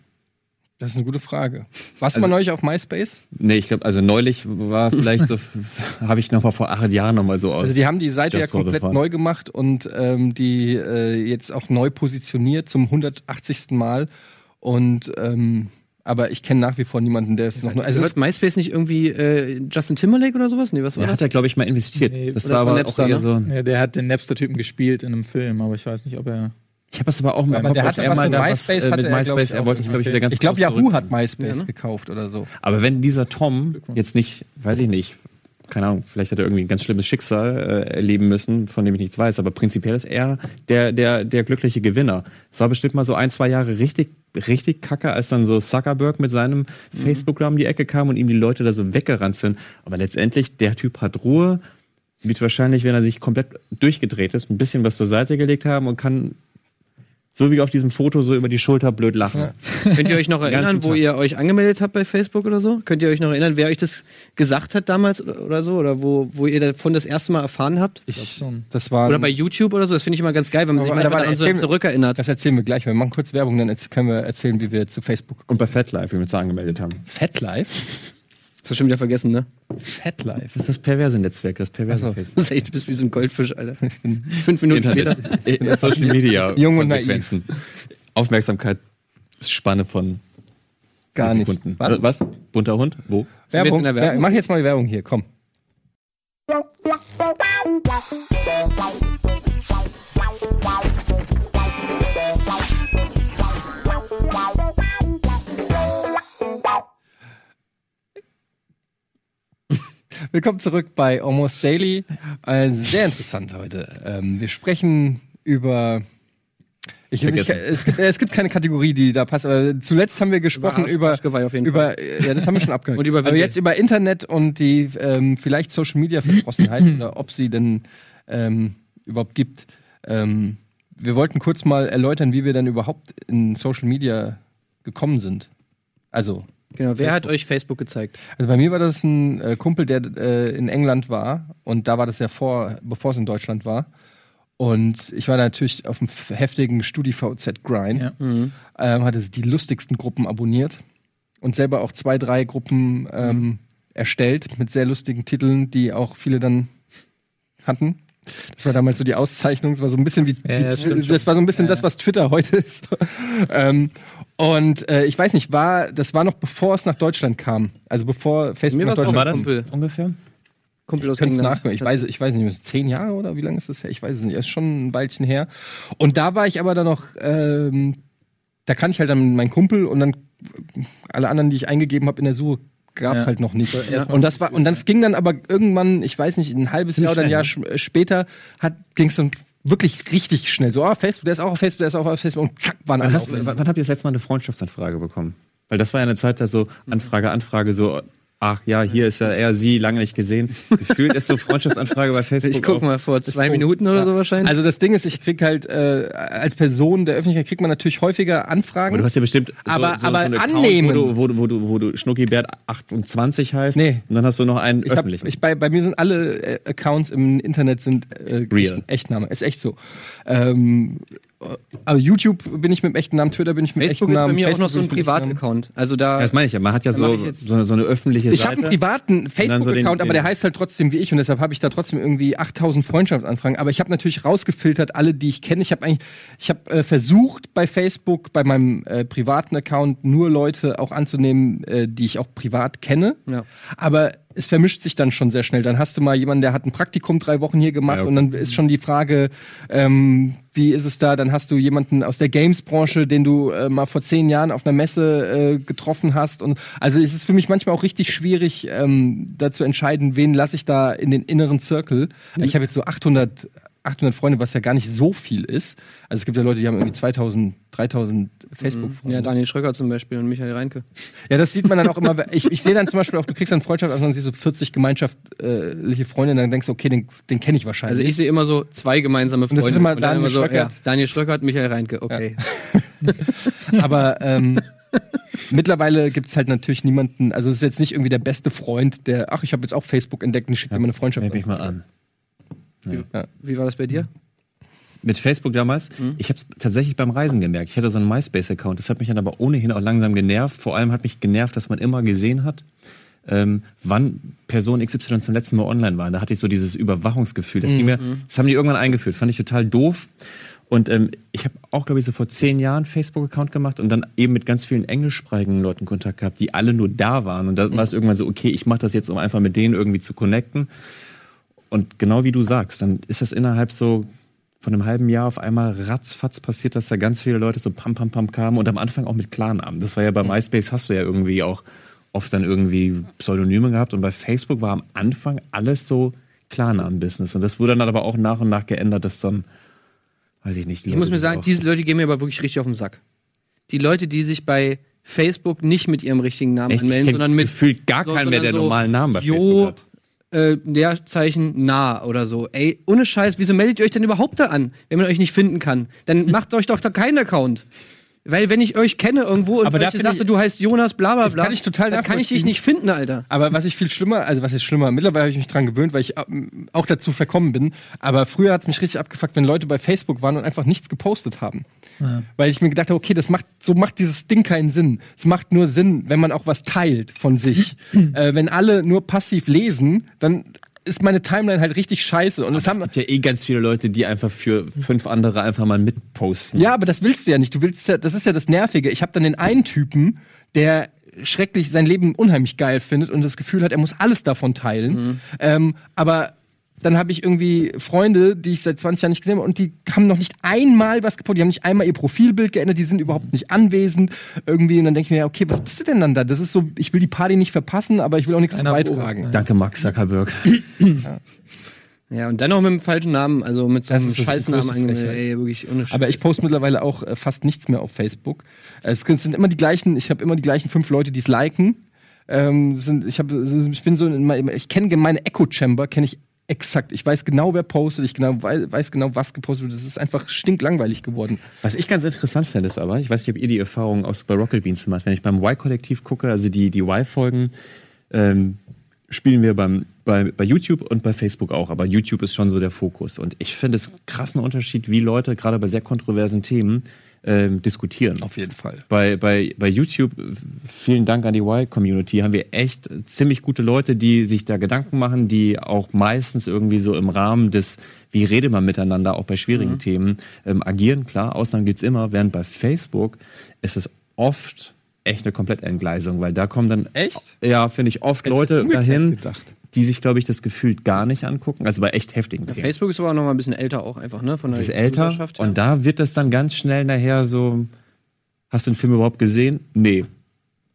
Das ist eine gute Frage. Warst du Also- mal neulich auf MySpace? Nee, ich glaube, also neulich war vielleicht so, habe ich noch mal vor acht Jahren noch mal so aus. Also die haben die Seite ja komplett neu gemacht und ähm, die äh, jetzt auch neu positioniert zum 180. Mal. Und ähm, aber ich kenne nach wie vor niemanden, der es noch. Also Also wird MySpace nicht irgendwie äh, Justin Timberlake oder sowas? Nee, was war der das? hat ja, glaube ich, mal investiert. Nee, das das war aber Napster, auch eher ne? so. Ja, der hat den Napster-Typen gespielt in einem Film, aber ich weiß nicht, ob er. Ich habe das aber auch mal Aber der dass er was mal was MySpace äh, mit er, MySpace, er wollte sich, glaube ich, wieder ganz ich glaube, Yahoo hat MySpace Ja, ne? gekauft oder so. Aber wenn dieser Tom jetzt nicht, weiß ich nicht, keine Ahnung, vielleicht hat er irgendwie ein ganz schlimmes Schicksal äh, erleben müssen, von dem ich nichts weiß, aber prinzipiell ist er der, der, der glückliche Gewinner. Es war bestimmt mal so ein, zwei Jahre richtig, richtig kacke, als dann so Zuckerberg mit seinem Facebook um die Ecke kam und ihm die Leute da so weggerannt sind. Aber letztendlich, der Typ hat Ruhe, wird wahrscheinlich, wenn er sich komplett durchgedreht ist, ein bisschen was zur Seite gelegt haben und kann so wie auf diesem Foto so über die Schulter blöd lachen. Könnt ihr euch noch erinnern, wo Tag. ihr euch angemeldet habt bei Facebook oder so? Könnt ihr euch noch erinnern, wer euch das gesagt hat damals oder so? Oder wo, wo ihr davon das erste Mal erfahren habt? Ich, schon. das war. Oder bei YouTube oder so? Das finde ich immer ganz geil, wenn man sich manchmal aber an so zurückerinnert. das erzählen wir gleich. Wir machen kurz Werbung, dann können wir erzählen, wie wir zu Facebook Und bei FatLife, wie wir uns da angemeldet haben. FatLife? Das hast du schon wieder vergessen, ne? FatLife. Das ist das perverse Netzwerk, das perverse so. Facebook. Das ist echt, du bist wie so ein Goldfisch, Alter. Fünf Minuten später. Internet, Social Media Jung und Konsequenzen. Aufmerksamkeitsspanne von Gar nicht. Sekunden. Was? Äh, Was? Bunter Hund? Wo? Werbung? in der Werbung? Mach jetzt mal die Werbung hier, komm. Willkommen zurück bei Almost Daily. Äh, sehr interessant heute. Ähm, wir sprechen über. Ich, ich, es, gibt, es gibt keine Kategorie, die da passt. Aber zuletzt haben wir gesprochen Arsch- über, auf jeden über ja, das haben wir schon abgehakt. Und über Aber Windel. jetzt über Internet und die ähm, vielleicht Social Media Verdrossenheit oder ob sie denn ähm, überhaupt gibt. Ähm, wir wollten kurz mal erläutern, wie wir dann überhaupt in Social Media gekommen sind. Also Genau, wer hat euch Facebook gezeigt? also bei mir war das ein äh, Kumpel, der äh, in England war und da war das ja vor, bevor es in Deutschland war. Und ich war da natürlich auf dem f- heftigen StudiVZ-Grind, Ja. Mhm. ähm, hatte die lustigsten Gruppen abonniert und selber auch zwei, drei Gruppen ähm, erstellt mit sehr lustigen Titeln, die auch viele dann hatten. Das war damals so die Auszeichnung. Das war so ein bisschen wie, Ja, wie ja, das war so ein bisschen Ja, das, was Twitter heute ist. ähm, und äh, ich weiß nicht, war das war noch bevor es nach Deutschland kam. Also bevor Facebook Mir nach Deutschland war kam. Kumpel. ungefähr? Kumpel aus England. nachgucken. Ich weiß, ich weiß nicht, zehn Jahre oder wie lange ist das her? Ich weiß es nicht. Das ist schon ein Weilchen her. Und da war ich aber dann noch, ähm, da kann ich halt dann meinen Kumpel und dann alle anderen, die ich eingegeben habe in der Suche, gab es Ja. halt noch nicht. Ja. Und das war und das ging dann aber irgendwann, ich weiß nicht, ein halbes Jahr oder ein Jahr später ging es dann wirklich richtig schnell. So, oh, Facebook, der ist auch auf Facebook, der ist auch auf Facebook und zack, waren Wann, alle wann, wann habt ihr das letzte Mal eine Freundschaftsanfrage bekommen? Weil das war ja eine Zeit, da so Anfrage, Anfrage, so, ach ja, hier ist ja er, sie, lange nicht gesehen. Gefühlt ist so Freundschaftsanfrage bei Facebook. Ich guck mal vor zwei. Minuten oder Ja. so wahrscheinlich. Also das Ding ist, ich krieg halt äh, als Person der Öffentlichkeit kriegt man natürlich häufiger Anfragen. Aber du hast ja bestimmt so, Aber- so, aber so einen Account, annehmen. Wo du, wo, du, wo, du, wo du Schnuckibert 28 heißt. Nee. Und dann hast du noch einen Ich hab, öffentlichen. ich, bei, bei mir sind alle äh, Accounts im Internet sind äh, Real. Echt, Echtname. Ist echt so. Ähm, aber YouTube bin ich mit dem echten Namen, Twitter bin ich mit dem Facebook echten ist bei Namen. mir auch noch Facebook so ein ich Namen. Privataccount. Also da. das meine ich ja. Man hat ja so, ich so, so eine öffentliche Ich Seite. habe einen privaten dann so Facebook-Account, aber der heißt halt trotzdem wie ich und deshalb habe ich da trotzdem irgendwie 8000 Freundschaftsanfragen. Aber ich habe natürlich rausgefiltert alle, die ich kenne. Ich habe eigentlich, ich habe äh, versucht bei Facebook, bei meinem äh, privaten Account nur Leute auch anzunehmen, äh, die ich auch privat kenne. Ja. Aber es vermischt sich dann schon sehr schnell. Dann hast du mal jemanden, der hat ein Praktikum drei Wochen hier gemacht Ja, okay. und dann ist schon die Frage, ähm, wie ist es da? Dann hast du jemanden aus der Games-Branche, den du äh, mal vor zehn Jahren auf einer Messe äh, getroffen hast. Und also es ist für mich manchmal auch richtig schwierig, ähm, da zu entscheiden, wen lasse ich da in den inneren Zirkel. Ich habe jetzt so 800 800 Freunde, was ja gar nicht so viel ist. Also es gibt ja Leute, die haben irgendwie 2000, 3000 Facebook-Freunde. Ja, Daniel Schröcker zum Beispiel und Michael Reinke. Ja, das sieht man dann auch immer. Ich, ich sehe dann zum Beispiel auch, du kriegst dann Freundschaft, also man sieht so 40 gemeinschaftliche Freunde, und dann denkst du, okay, den, den kenne ich wahrscheinlich. Also ich sehe immer so zwei gemeinsame das Freunde. ist immer dann Daniel so, Schröckert. ja, Daniel Schröckert, Michael Reinke, okay. Aber ähm, mittlerweile gibt es halt natürlich niemanden, also es ist jetzt nicht irgendwie der beste Freund, der, ach, ich habe jetzt auch Facebook entdeckt und ich schicke dir meine Freundschaft. Meld mich mal an. Wie war das bei dir? Mit Facebook damals, ich habe es tatsächlich beim Reisen gemerkt. Ich hatte so einen MySpace-Account. Das hat mich dann aber ohnehin auch langsam genervt. Vor allem hat mich genervt, dass man immer gesehen hat, ähm, wann Person XY zum letzten Mal online war. Da hatte ich so dieses Überwachungsgefühl. Das, ging mir, das haben die irgendwann eingeführt. Fand ich total doof. Und ähm, ich habe auch, glaube ich, so vor zehn Jahren Facebook-Account gemacht und dann eben mit ganz vielen englischsprachigen Leuten Kontakt gehabt, die alle nur da waren. Und da war es irgendwann so, okay, ich mache das jetzt, um einfach mit denen irgendwie zu connecten. Und genau wie du sagst, dann ist das innerhalb so von einem halben Jahr auf einmal ratzfatz passiert, dass da ganz viele Leute so pam pam pam kamen und am Anfang auch mit Klarnamen. Das war ja bei MySpace hast du ja irgendwie auch oft dann irgendwie Pseudonyme gehabt und bei Facebook war am Anfang alles so Klarnamen-Business und das wurde dann aber auch nach und nach geändert, dass dann weiß ich nicht. die Ich Leute muss mir sagen, diese Leute gehen mir aber wirklich richtig auf den Sack. Die Leute, die sich bei Facebook nicht mit ihrem richtigen Namen Echt? Anmelden, sondern mit gefühlt gar so, keinen mehr, der so normalen Namen bei Jo, Facebook hat. Äh, Leerzeichen nah oder so. Ey, ohne Scheiß, wieso meldet ihr euch denn überhaupt da an, wenn man euch nicht finden kann? Dann macht euch doch da keinen Account. Weil wenn ich euch kenne irgendwo und Aber ich- du heißt Jonas bla bla bla, kann ich total dann kann ich dich nicht finden, Alter. Aber was ich viel schlimmer, also was ist schlimmer, mittlerweile habe ich mich dran gewöhnt, weil ich ähm, auch dazu verkommen bin. Aber früher hat es mich richtig abgefuckt, wenn Leute bei Facebook waren und einfach nichts gepostet haben. Weil ich mir gedacht habe, okay, das macht, so macht dieses Ding keinen Sinn. Es macht nur Sinn, wenn man auch was teilt von sich. äh, wenn alle nur passiv lesen, dann ist meine Timeline halt richtig scheiße. Und das Es haben, gibt ja eh ganz viele Leute, die einfach für fünf andere einfach mal mitposten. Ja, aber das willst du ja nicht. Du willst ja, das ist ja das Nervige. Ich habe dann den einen Typen, der schrecklich sein Leben unheimlich geil findet und das Gefühl hat, er muss alles davon teilen. Ähm, aber dann habe ich irgendwie Freunde, die ich seit 20 Jahren nicht gesehen habe und die haben noch nicht einmal was gepostet. Die haben nicht einmal ihr Profilbild geändert, die sind überhaupt nicht anwesend irgendwie. Und dann denke ich mir, ja, okay, was bist du denn dann da? Das ist so, ich will die Party nicht verpassen, aber ich will auch nichts zu Keiner beitragen. Danke, Mark Zuckerberg. Ja, und dann noch mit dem falschen Namen, also mit so einem Scheißnamen angemeldet. Frechheit. Ey, wirklich ohne Scheiß. Aber ich poste mittlerweile auch äh, fast nichts mehr auf Facebook. Äh, Es sind immer die gleichen, ich habe immer die gleichen fünf Leute, die es liken. Ähm, sind, ich, hab, ich bin so, in ich kenne meine Echo Chamber, kenne ich exakt. Ich weiß genau, wer postet, ich genau, weiß, genau, was gepostet wird. Das ist einfach stinklangweilig geworden. Was ich ganz interessant finde, ist aber, ich weiß nicht, ob ihr die Erfahrung aus bei Rocket Beans macht, wenn ich beim Y-Kollektiv gucke, also die, die Y-Folgen, ähm, spielen wir beim, bei, bei YouTube und bei Facebook auch, aber YouTube ist schon so der Fokus. Und ich finde es krassen Unterschied, wie Leute gerade bei sehr kontroversen Themen ähm, diskutieren. Auf jeden Fall. Bei, bei, bei YouTube, vielen Dank an die Y-Community, haben wir echt ziemlich gute Leute, die sich da Gedanken machen, die auch meistens irgendwie so im Rahmen des, wie redet man miteinander, auch bei schwierigen Themen, ähm, agieren. Klar, Ausnahmen gibt's immer, während bei Facebook ist es oft echt eine Komplettentgleisung, weil da kommen dann, Echt? ja, finde ich, oft Hätte ich Leute dahin, gedacht. Die sich, glaube ich, das gefühlt gar nicht angucken, also bei echt heftigen Themen. Facebook ist aber auch noch mal ein bisschen älter auch einfach, ne? Von Es der ist älter her. und da wird das dann ganz schnell nachher so, hast du den Film überhaupt gesehen? Nee.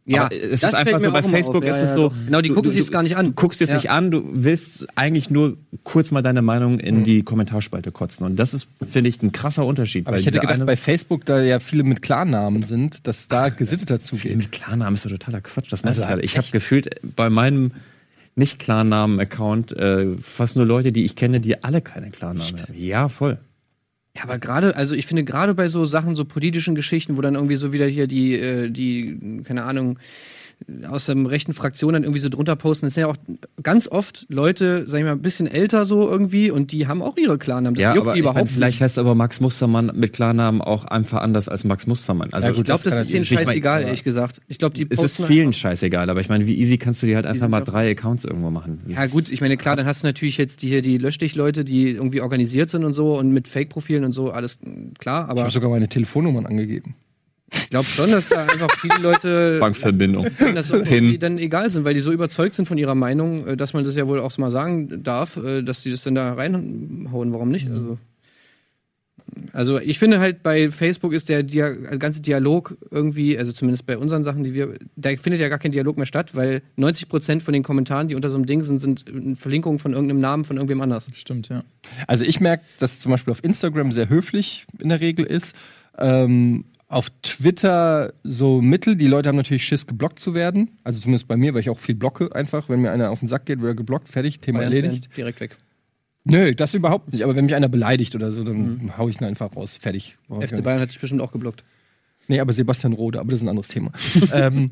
ja, Aber es das ist einfach fällt so, mir bei Facebook auf. ist Ja, es ja, so. doch. Genau, die du- gucken sich es gar nicht an. Du guckst dir es Ja. nicht an, du willst eigentlich nur kurz mal deine Meinung in Mhm. die Kommentarspalte kotzen. Und das ist, finde ich, ein krasser Unterschied. Aber ich hätte gedacht, bei Facebook, da ja viele mit Klarnamen sind, dass da gesitteter zugeht. mit Klarnamen ist doch totaler Quatsch. Das Also ich gerade. Ich habe gefühlt bei meinem nicht Klarnamen-Account äh, fast nur Leute, die ich kenne, die alle keine Klarnamen haben. Ja, voll. Ja, aber gerade, also ich finde gerade bei so Sachen, so politischen Geschichten, wo dann irgendwie so wieder hier die, äh, die, keine Ahnung, aus der rechten Fraktion dann irgendwie so drunter posten. Das sind ja auch ganz oft Leute, sag ich mal, ein bisschen älter so irgendwie und die haben auch ihre Klarnamen. Das Ja, juckt aber die ich mein, überhaupt vielleicht heißt aber Max Mustermann mit Klarnamen auch einfach anders als Max Mustermann. Also Ja. Ich glaube, das, das ist denen scheißegal, aber- ehrlich gesagt. Ich glaube, die es ist posten vielen scheißegal, aber ich meine, wie easy kannst du dir halt einfach mal drei Accounts irgendwo machen? Ja gut, ich meine, klar, dann hast du natürlich jetzt die, hier die Löschdich-Leute, die irgendwie organisiert sind und so und mit Fake-Profilen und so, alles klar, Ich aber habe sogar meine Telefonnummern angegeben. Ich glaube schon, dass da einfach viele Leute Bankverbindung. das Pin. dann egal sind, weil die so überzeugt sind von ihrer Meinung, äh, dass man das ja wohl auch mal sagen darf, äh, dass die das dann da reinhauen, warum nicht? Also, Also ich finde halt bei Facebook ist der Dia ganze Dialog irgendwie, also zumindest bei unseren Sachen, die wir, da findet ja gar kein Dialog mehr statt, weil 90% von den Kommentaren, die unter so einem Ding sind, sind Verlinkungen von irgendeinem Namen von irgendwem anders. Stimmt, ja. Also ich merke, dass zum Beispiel auf Instagram sehr höflich in der Regel ist. Ähm, auf Twitter so mittel. Die Leute haben natürlich Schiss, geblockt zu werden. Also zumindest bei mir, weil ich auch viel blocke einfach. Wenn mir einer auf den Sack geht, wird er geblockt, fertig, Thema Bayern-Fan erledigt. Direkt weg. Nö, das überhaupt nicht. Aber wenn mich einer beleidigt oder so, dann hau ich ihn einfach raus. Fertig. Brauch FC. Bayern hat dich bestimmt auch geblockt. Nee, aber Sebastian Rode, aber das ist ein anderes Thema. ähm,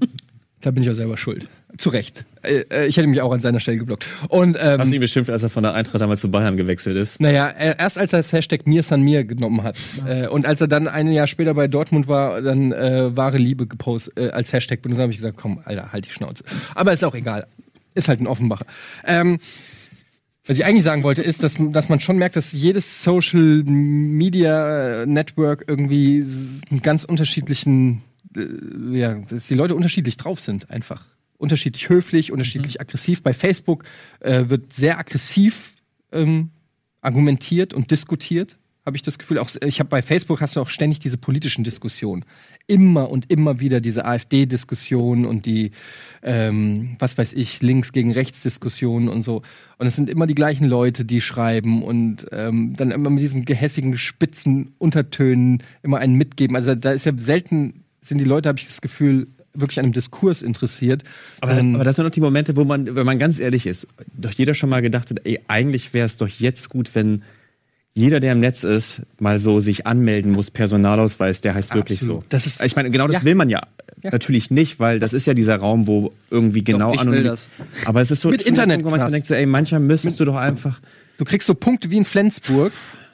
da bin ich ja selber schuld. Zu Recht. Äh, äh, ich hätte mich auch an seiner Stelle geblockt. Und ähm, Hast du ihn beschimpft, als er von der Eintracht damals zu Bayern gewechselt ist? Naja, äh, erst als er das Hashtag Mir San Mir genommen hat äh, und als er dann ein Jahr später bei Dortmund war, dann äh, wahre Liebe gepostet äh, als Hashtag benutzt, habe ich gesagt, komm, Alter, halt die Schnauze. Aber ist auch egal. Ist halt ein Offenbacher. Ähm, was ich eigentlich sagen wollte, ist, dass, dass man schon merkt, dass jedes Social Media Network irgendwie einen ganz unterschiedlichen, äh, ja, dass die Leute unterschiedlich drauf sind, einfach. Unterschiedlich höflich, unterschiedlich aggressiv. Bei Facebook äh, wird sehr aggressiv ähm, argumentiert und diskutiert, habe ich das Gefühl. Auch ich habe bei Facebook hast du auch ständig diese politischen Diskussionen, immer und immer wieder diese AfD-Diskussion und die, ähm, was weiß ich, links gegen rechts Diskussionen und so. Und es sind immer die gleichen Leute, die schreiben und ähm, dann immer mit diesen gehässigen, spitzen Untertönen immer einen mitgeben. Also da ist ja selten sind die Leute, habe ich das Gefühl, wirklich an einem Diskurs interessiert. Aber, sondern- aber das sind doch die Momente, wo man, wenn man ganz ehrlich ist, doch jeder schon mal gedacht hat, ey, eigentlich wäre es doch jetzt gut, wenn jeder, der im Netz ist, mal so sich anmelden muss, Personalausweis, der heißt wirklich Absolut. so. Das ist- ich meine, genau das Ja. will man ja, Ja. natürlich nicht, weil das ist ja dieser Raum, wo irgendwie genau ich will anonym- das. Aber es ist so Mit Punkt, wo man denkt so, ey, mancher müsstest du doch einfach Du kriegst so Punkte wie in Flensburg.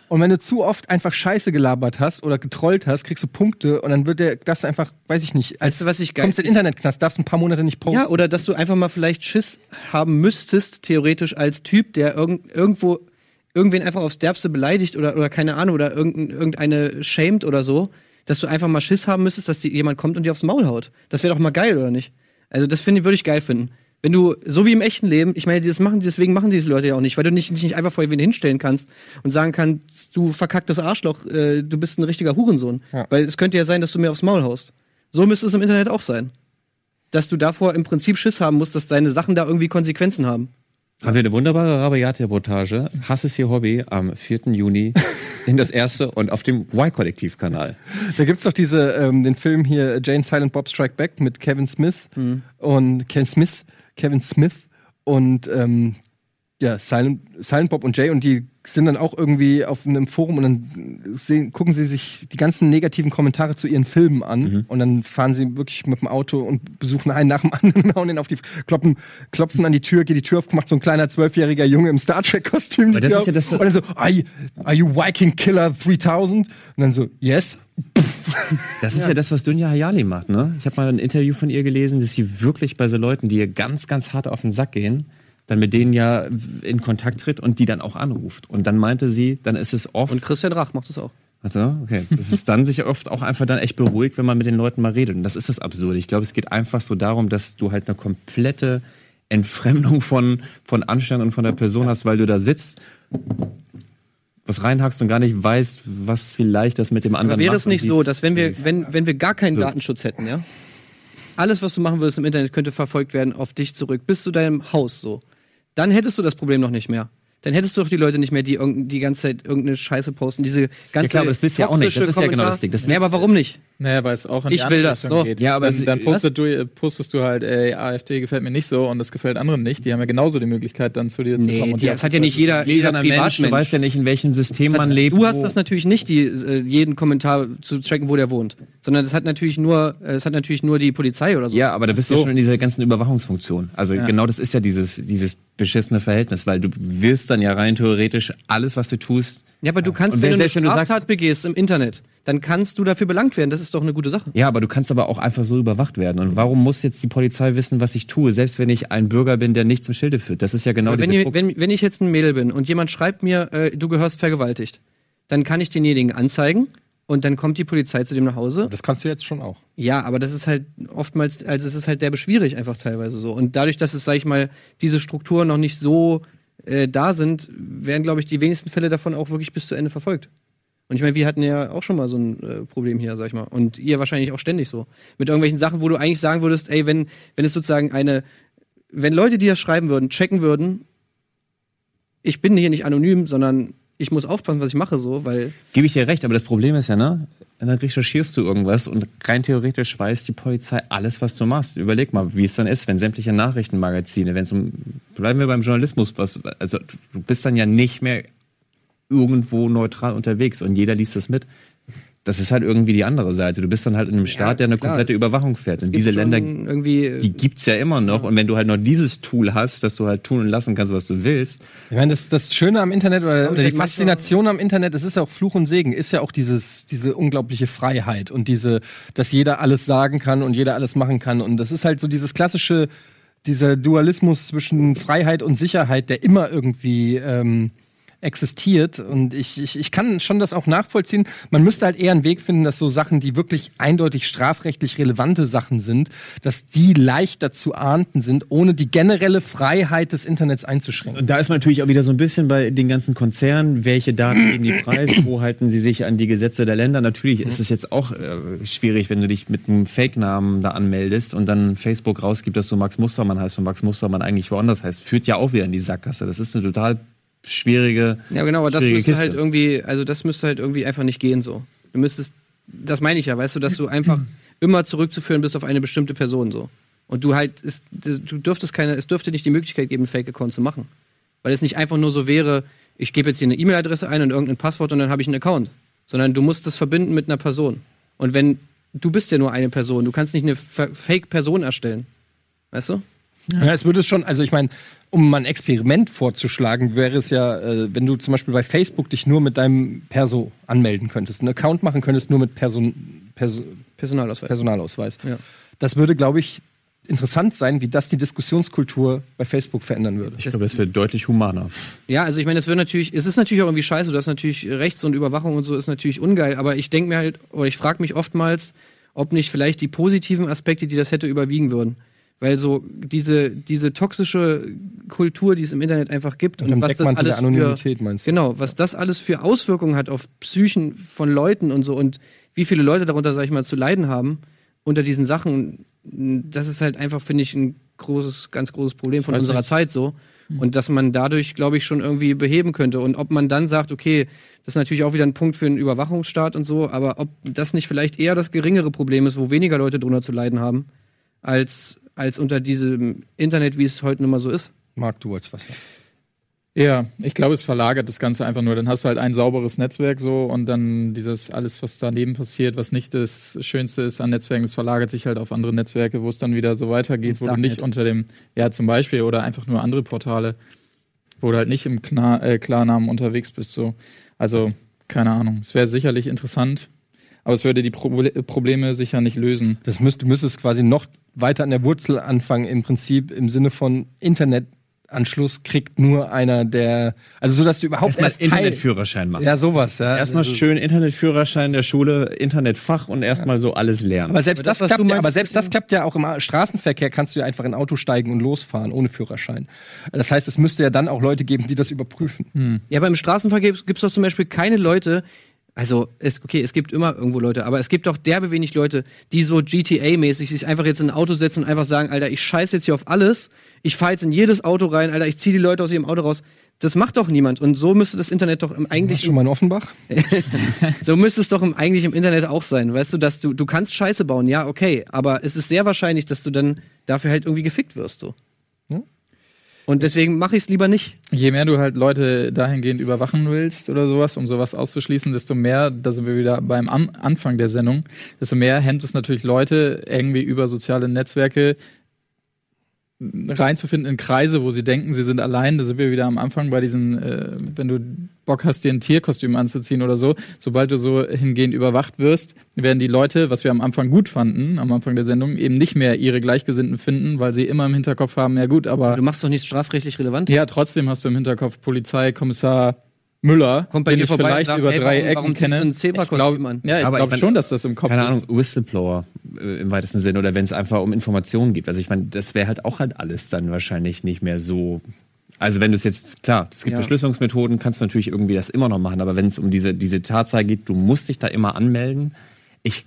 Und wenn du zu oft einfach Scheiße gelabert hast oder getrollt hast, kriegst du Punkte und dann wird der, darfst du einfach, weiß ich nicht, als Weißt du, was ich geil- kommst in den Internetknast, darfst ein paar Monate nicht posten. Ja, oder dass du einfach mal vielleicht Schiss haben müsstest, theoretisch als Typ, der irgend, irgendwo irgendwen einfach aufs Derbste beleidigt oder, oder keine Ahnung, oder irgendein, irgendeine shamed oder so, dass du einfach mal Schiss haben müsstest, dass die, jemand kommt und dir aufs Maul haut. Das wäre doch mal geil, oder nicht? Also das finde würde ich geil finden. Wenn du, so wie im echten Leben, ich meine, das machen, deswegen machen diese Leute ja auch nicht, weil du nicht, nicht einfach vor wen hinstellen kannst und sagen kannst, du verkacktes Arschloch, äh, du bist ein richtiger Hurensohn. Ja. Weil es könnte ja sein, dass du mir aufs Maul haust. So müsste es im Internet auch sein dass du davor im Prinzip Schiss haben musst, dass deine Sachen da irgendwie Konsequenzen haben. Haben wir eine wunderbare Rabiat-Reportage. Hass ist ihr Hobby am 4. Juni in das erste und auf dem Y-Kollektiv-Kanal. Da gibt's doch diese, ähm, den Film hier, Jane Silent Bob Strike Back mit Kevin Smith und Kevin Smith, Kevin Smith und ähm, ja, Silent, Silent Bob und Jay und die sind dann auch irgendwie auf einem Forum und dann sehen, gucken sie sich die ganzen negativen Kommentare zu ihren Filmen an und dann fahren sie wirklich mit dem Auto und besuchen einen nach dem anderen und hauen den auf die, kloppen, klopfen an die Tür, geht die Tür auf, macht so ein kleiner zwölfjähriger Junge im Star Trek Kostüm die Tür ist ja das, und dann so, are you, are you Viking Killer 3000? Und dann so, yes. Das ist ja. das, was Dunja Hayali macht, ne? Ich habe mal ein Interview von ihr gelesen, dass sie wirklich bei so Leuten, die ihr ganz, ganz hart auf den Sack gehen, dann mit denen ja in Kontakt tritt und die dann auch anruft. Und dann meinte sie, dann ist es oft. Und Christian Rach macht das auch. Warte, okay. Das ist dann sich oft auch einfach dann echt beruhigt, wenn man mit den Leuten mal redet. Und das ist das Absurde. Ich glaube, es geht einfach so darum, dass du halt eine komplette Entfremdung von, von Anstand und von der Person hast, weil du da sitzt, was reinhackst und gar nicht weißt, was vielleicht das mit dem anderen Aber wäre es nicht so, dass wenn wir, wenn, wenn wir gar keinen. Datenschutz hätten, ja? Alles, was du machen würdest im Internet, könnte verfolgt werden auf dich zurück, bis zu deinem Haus so. Dann hättest du das Problem noch nicht mehr. Dann hättest du doch die Leute nicht mehr, die die ganze Zeit irgendeine Scheiße posten. Diese ganze klar, aber das du ja auch nicht. Das ist ja genau das Ding. Das nee, aber warum nicht? Naja, weil es auch in die Ich will das, so. geht. Ja, aber dann, dann postet du, postest du halt, ey, AfD gefällt mir nicht so und das gefällt anderen nicht. Die haben ja genauso die Möglichkeit, dann zu dir zu Nee, kommen. und die, dir das hat ja nicht jeder, jeder Gläserner Mensch, du Privatmensch. weißt ja nicht, in welchem System man lebt. Du hast das natürlich nicht, die, äh, jeden Kommentar zu checken, wo der wohnt, sondern das hat natürlich nur, äh, das hat natürlich nur die Polizei oder so. Ja, aber da bist du so. ja schon in dieser ganzen Überwachungsfunktion. Also genau das ist ja dieses, dieses beschissene Verhältnis, weil du wirst dann ja rein theoretisch alles, was du tust. Ja, aber du kannst, wenn wenn- du eine wenn sagst- Straftat begehst im Internet, dann kannst du dafür belangt werden. Das ist doch eine gute Sache. Ja, aber du kannst aber auch einfach so überwacht werden. Und warum muss jetzt die Polizei wissen, was ich tue, selbst wenn ich ein Bürger bin, der nichts im Schilde führt? Das ist ja genau Aber wenn, diese Krux. wenn, wenn ich jetzt ein Mädel bin und jemand schreibt mir, äh, du gehörst vergewaltigt, dann kann ich denjenigen anzeigen und dann kommt die Polizei zu dem nach Hause. Das kannst du jetzt schon auch. Ja, aber das ist halt oftmals, also es ist halt derbe schwierig einfach teilweise so. Und dadurch, dass es, sag ich mal, diese Strukturen noch nicht so äh, da sind, werden, glaube ich, die wenigsten Fälle davon auch wirklich bis zu Ende verfolgt. Und ich meine, wir hatten ja auch schon mal so ein äh, Problem hier, sag ich mal. Und ihr wahrscheinlich auch ständig so. Mit irgendwelchen Sachen, wo du eigentlich sagen würdest, ey, wenn, wenn es sozusagen eine, wenn Leute, die das schreiben würden, checken würden, ich bin hier nicht anonym, sondern ich muss aufpassen, was ich mache, so, weil. Gebe ich dir recht, aber das Problem ist ja, ne? Dann recherchierst du irgendwas und rein theoretisch weiß die Polizei alles, was du machst. Überleg mal, wie es dann ist, wenn sämtliche Nachrichtenmagazine, wenn es um, bleiben wir beim Journalismus, was, also du bist dann ja nicht mehr irgendwo neutral unterwegs und jeder liest das mit. Das ist halt irgendwie die andere Seite. Du bist dann halt in einem Staat, der eine klar, komplette es- Überwachung fährt. es Und gibt diese Länder, irgendwie. die gibt's ja immer noch. Und wenn du halt noch dieses Tool hast, dass du halt tun und lassen kannst, was du willst, Ich meine, das, das Schöne am Internet oder, oder die Faszination am Internet, das ist ja auch Fluch und Segen, ist ja auch dieses, diese unglaubliche Freiheit und diese, dass jeder alles sagen kann und jeder alles machen kann. Und das ist halt so dieses klassische, dieser Dualismus zwischen Freiheit und Sicherheit, der immer irgendwie ähm, existiert. Und ich, ich, ich kann schon das auch nachvollziehen. Man müsste halt eher einen Weg finden, dass so Sachen, die wirklich eindeutig strafrechtlich relevante Sachen sind, dass die leichter zu ahnden sind, ohne die generelle Freiheit des Internets einzuschränken. Und da ist man natürlich auch wieder so ein bisschen bei den ganzen Konzernen, welche Daten geben die Preis, wo halten sie sich an die Gesetze der Länder. Natürlich ist es jetzt auch äh, schwierig, wenn du dich mit einem Fake-Namen da anmeldest und dann Facebook rausgibt, dass du Max Mustermann heißt und Max Mustermann eigentlich woanders heißt. Führt ja auch wieder in die Sackgasse. Das ist eine total schwierige. Ja, genau, aber das müsste Kiste. halt irgendwie, also das müsste halt irgendwie einfach nicht gehen so. Du müsstest, das meine ich ja, weißt du, dass du einfach immer zurückzuführen bist auf eine bestimmte Person so. Und du halt, ist, du dürftest keine, es dürfte nicht die Möglichkeit geben, einen Fake-Account zu machen. Weil es nicht einfach nur so wäre, ich gebe jetzt hier eine E-Mail-Adresse ein und irgendein Passwort und dann habe ich einen Account. Sondern du musst das verbinden mit einer Person. Und wenn, du bist ja nur eine Person, du kannst nicht eine Fa- Fake-Person erstellen. Weißt du? Ja, es würde es schon, also ich meine, um mal ein Experiment vorzuschlagen, wäre es ja, äh, wenn du zum Beispiel bei Facebook dich nur mit deinem Perso anmelden könntest, einen Account machen könntest, nur mit Person, Perso, Personalausweis. Personalausweis. Ja. Das würde, glaube ich, interessant sein, wie das die Diskussionskultur bei Facebook verändern würde. Ich glaube, das wird deutlich humaner. Ja, also ich meine, es wird natürlich, es ist natürlich auch irgendwie scheiße, du hast natürlich Rechts und Überwachung und so ist natürlich ungeil, aber ich denke mir halt, oder ich frage mich oftmals, ob nicht vielleicht die positiven Aspekte, die das hätte, überwiegen würden. Weil so diese, diese toxische Kultur, die es im Internet einfach gibt Und im was das alles Anonymität, für? Genau, was das alles für Auswirkungen hat auf Psychen von Leuten und so und wie viele Leute darunter, sag ich mal, zu leiden haben unter diesen Sachen, das ist halt einfach, finde ich, ein großes, ganz großes Problem von unserer nicht. Zeit so. Und dass man dadurch, glaube ich, schon irgendwie beheben könnte. Und ob man dann sagt, okay, das ist natürlich auch wieder ein Punkt für einen Überwachungsstaat und so, aber ob das nicht vielleicht eher das geringere Problem ist, wo weniger Leute drunter zu leiden haben, als, als unter diesem Internet, wie es heute nun mal so ist. Marc, du wolltest was sagen. Ja, ich glaube, es verlagert das Ganze einfach nur. Dann hast du halt ein sauberes Netzwerk so und dann dieses alles, was daneben passiert, was nicht das Schönste ist an Netzwerken, das verlagert sich halt auf andere Netzwerke, wo es dann wieder so weitergeht, wo du nicht unter dem, ja zum Beispiel, oder einfach nur andere Portale, wo du halt nicht im Klar, äh, Klarnamen unterwegs bist. So. Also, keine Ahnung. Es wäre sicherlich interessant, aber es würde die Proble Probleme sicher nicht lösen. Das müsst, du müsstest quasi noch weiter an der Wurzel anfangen, im Prinzip im Sinne von Internetanschluss kriegt nur einer der, also so, dass du überhaupt Erstmal erst Internetführerschein machen. ja sowas, ja. Erstmal Also- schön Internetführerschein der Schule, Internetfach und erstmal so alles lernen. Aber selbst Aber das, das, klappt du ja, meinst- aber selbst das klappt ja auch im Straßenverkehr, kannst du ja einfach in ein Auto steigen und losfahren ohne Führerschein. Das heißt, es müsste ja dann auch Leute geben, die das überprüfen. Ja, aber im Straßenverkehr gibt es doch zum Beispiel keine Leute, also es, okay, es gibt immer irgendwo Leute, aber es gibt doch derbe wenig Leute, die so GTA-mäßig sich einfach jetzt in ein Auto setzen und einfach sagen, Alter, ich scheiß jetzt hier auf alles, ich fahre jetzt in jedes Auto rein, Alter, ich ziehe die Leute aus ihrem Auto raus. Das macht doch niemand. Und so müsste das Internet doch im eigentlich du schon mal in Offenbach? so müsste es doch im, eigentlich im Internet auch sein. Weißt du, dass du, du kannst Scheiße bauen, ja, okay, aber es ist sehr wahrscheinlich, dass du dann dafür halt irgendwie gefickt wirst, so. Und deswegen mache ich es lieber nicht. Je mehr du halt Leute dahingehend überwachen willst oder sowas, um sowas auszuschließen, desto mehr, da sind wir wieder beim Anfang der Sendung, desto mehr hemmt es natürlich Leute, irgendwie über soziale Netzwerke reinzufinden in Kreise, wo sie denken, sie sind allein. Da sind wir wieder am Anfang bei diesen, äh, wenn du Bock hast, dir ein Tierkostüm anzuziehen oder so. Sobald du so hingehend überwacht wirst, werden die Leute, was wir am Anfang gut fanden, am Anfang der Sendung, eben nicht mehr ihre Gleichgesinnten finden, weil sie immer im Hinterkopf haben, ja gut, aber Du machst doch nichts strafrechtlich relevant. ja, trotzdem hast du im Hinterkopf Polizei, Kommissar Müller, Kommt bei den dir ich vorbei vielleicht sagt, über ey, drei warum- Ecken warum ziehst du kenne. ein Zebrakostüm ich glaub, an? Ja, ich glaube mein- schon, dass das im Kopf keine ist. Ahnung, Whistleblower äh, im weitesten Sinne oder wenn es einfach um Informationen geht. Also ich meine, das wäre halt auch halt alles dann wahrscheinlich nicht mehr so Also wenn du es jetzt, klar, es gibt Ja. Verschlüsselungsmethoden, kannst du natürlich irgendwie das immer noch machen, aber wenn es um diese, diese Tatsache geht, du musst dich da immer anmelden. Ich,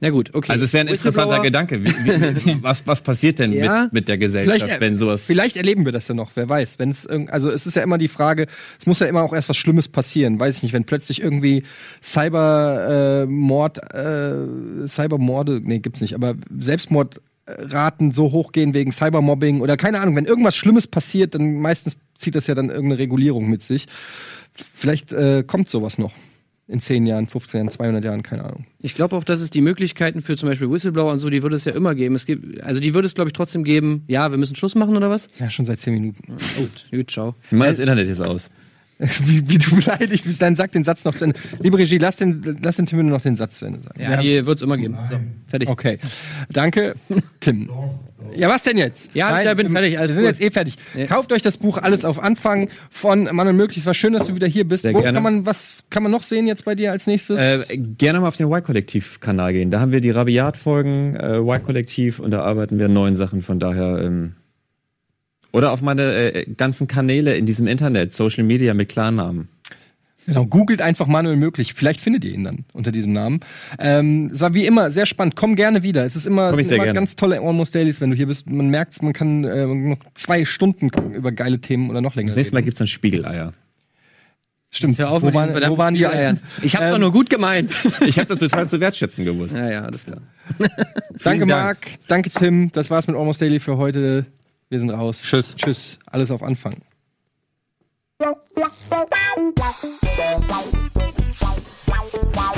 Na gut, okay. also es wäre ein interessanter Gedanke. Wie, wie, was, was passiert denn Ja. mit, mit der Gesellschaft, Vielleicht, wenn sowas. Vielleicht erleben wir das ja noch, wer weiß. Wenn es irgend- also es ist ja immer die Frage, es muss ja immer auch erst was Schlimmes passieren, weiß ich nicht, wenn plötzlich irgendwie Cybermord, äh, äh, Cybermorde, nee, gibt's nicht, aber Selbstmordraten so hochgehen wegen Cybermobbing oder keine Ahnung, wenn irgendwas Schlimmes passiert, dann meistens zieht das ja dann irgendeine Regulierung mit sich. Vielleicht äh, kommt sowas noch. In 10 Jahren, 15 Jahren, 200 Jahren, keine Ahnung. Ich glaube auch, dass es die Möglichkeiten für zum Beispiel Whistleblower und so, die würde es ja immer geben. Es gibt, also die würde es, glaube ich, trotzdem geben, ja, wir müssen Schluss machen oder was? Ja, schon seit 10 Minuten. Gut, gut, ciao. Wie macht das Internet jetzt aus? wie, wie du beleidigt bist, dann sag den Satz noch zu Ende. Liebe Regie, lass den, lass den Tim nur noch den Satz zu Ende sagen. Ja, die wird es immer geben. So, fertig. Okay. Danke, Tim. Ja, was denn jetzt? Ja, ich bin wir- fertig, alles Wir sind gut. jetzt eh fertig. Ja. Kauft euch das Buch Alles auf Anfang von Mann und Möglich. Es war schön, dass du wieder hier bist. Sehr Wo gerne. kann man, was kann man noch sehen jetzt bei dir als nächstes? Äh, gerne mal auf den Y-Kollektiv-Kanal gehen. Da haben wir die Rabiat-Folgen, äh, Y-Kollektiv, und da arbeiten wir an neuen Sachen. Von daher, ähm, oder auf meine äh, ganzen Kanäle in diesem Internet, Social Media mit Klarnamen. Genau, googelt einfach Manuel Möglich. Vielleicht findet ihr ihn dann unter diesem Namen. Ähm, es war wie immer sehr spannend. Komm gerne wieder. Es ist immer, es immer gerne. ganz tolle Almost Dailies, wenn du hier bist. Man merkt, man kann äh, noch zwei Stunden über geile Themen oder noch länger Das nächste Mal reden. gibt's dann Spiegeleier. Stimmt. Hör auf, wo waren, wo waren die Eiern. Ich hab's doch Ähm, nur gut gemeint. Ich habe das total zu wertschätzen gewusst. ja, ja, alles klar. Danke, Dank. Marc. Danke, Tim. Das war's mit Almost Daily für heute. Wir sind raus. Tschüss. Tschüss. Alles auf Anfang. Wow, wow, wow, wow, wow, wow, wow, wow.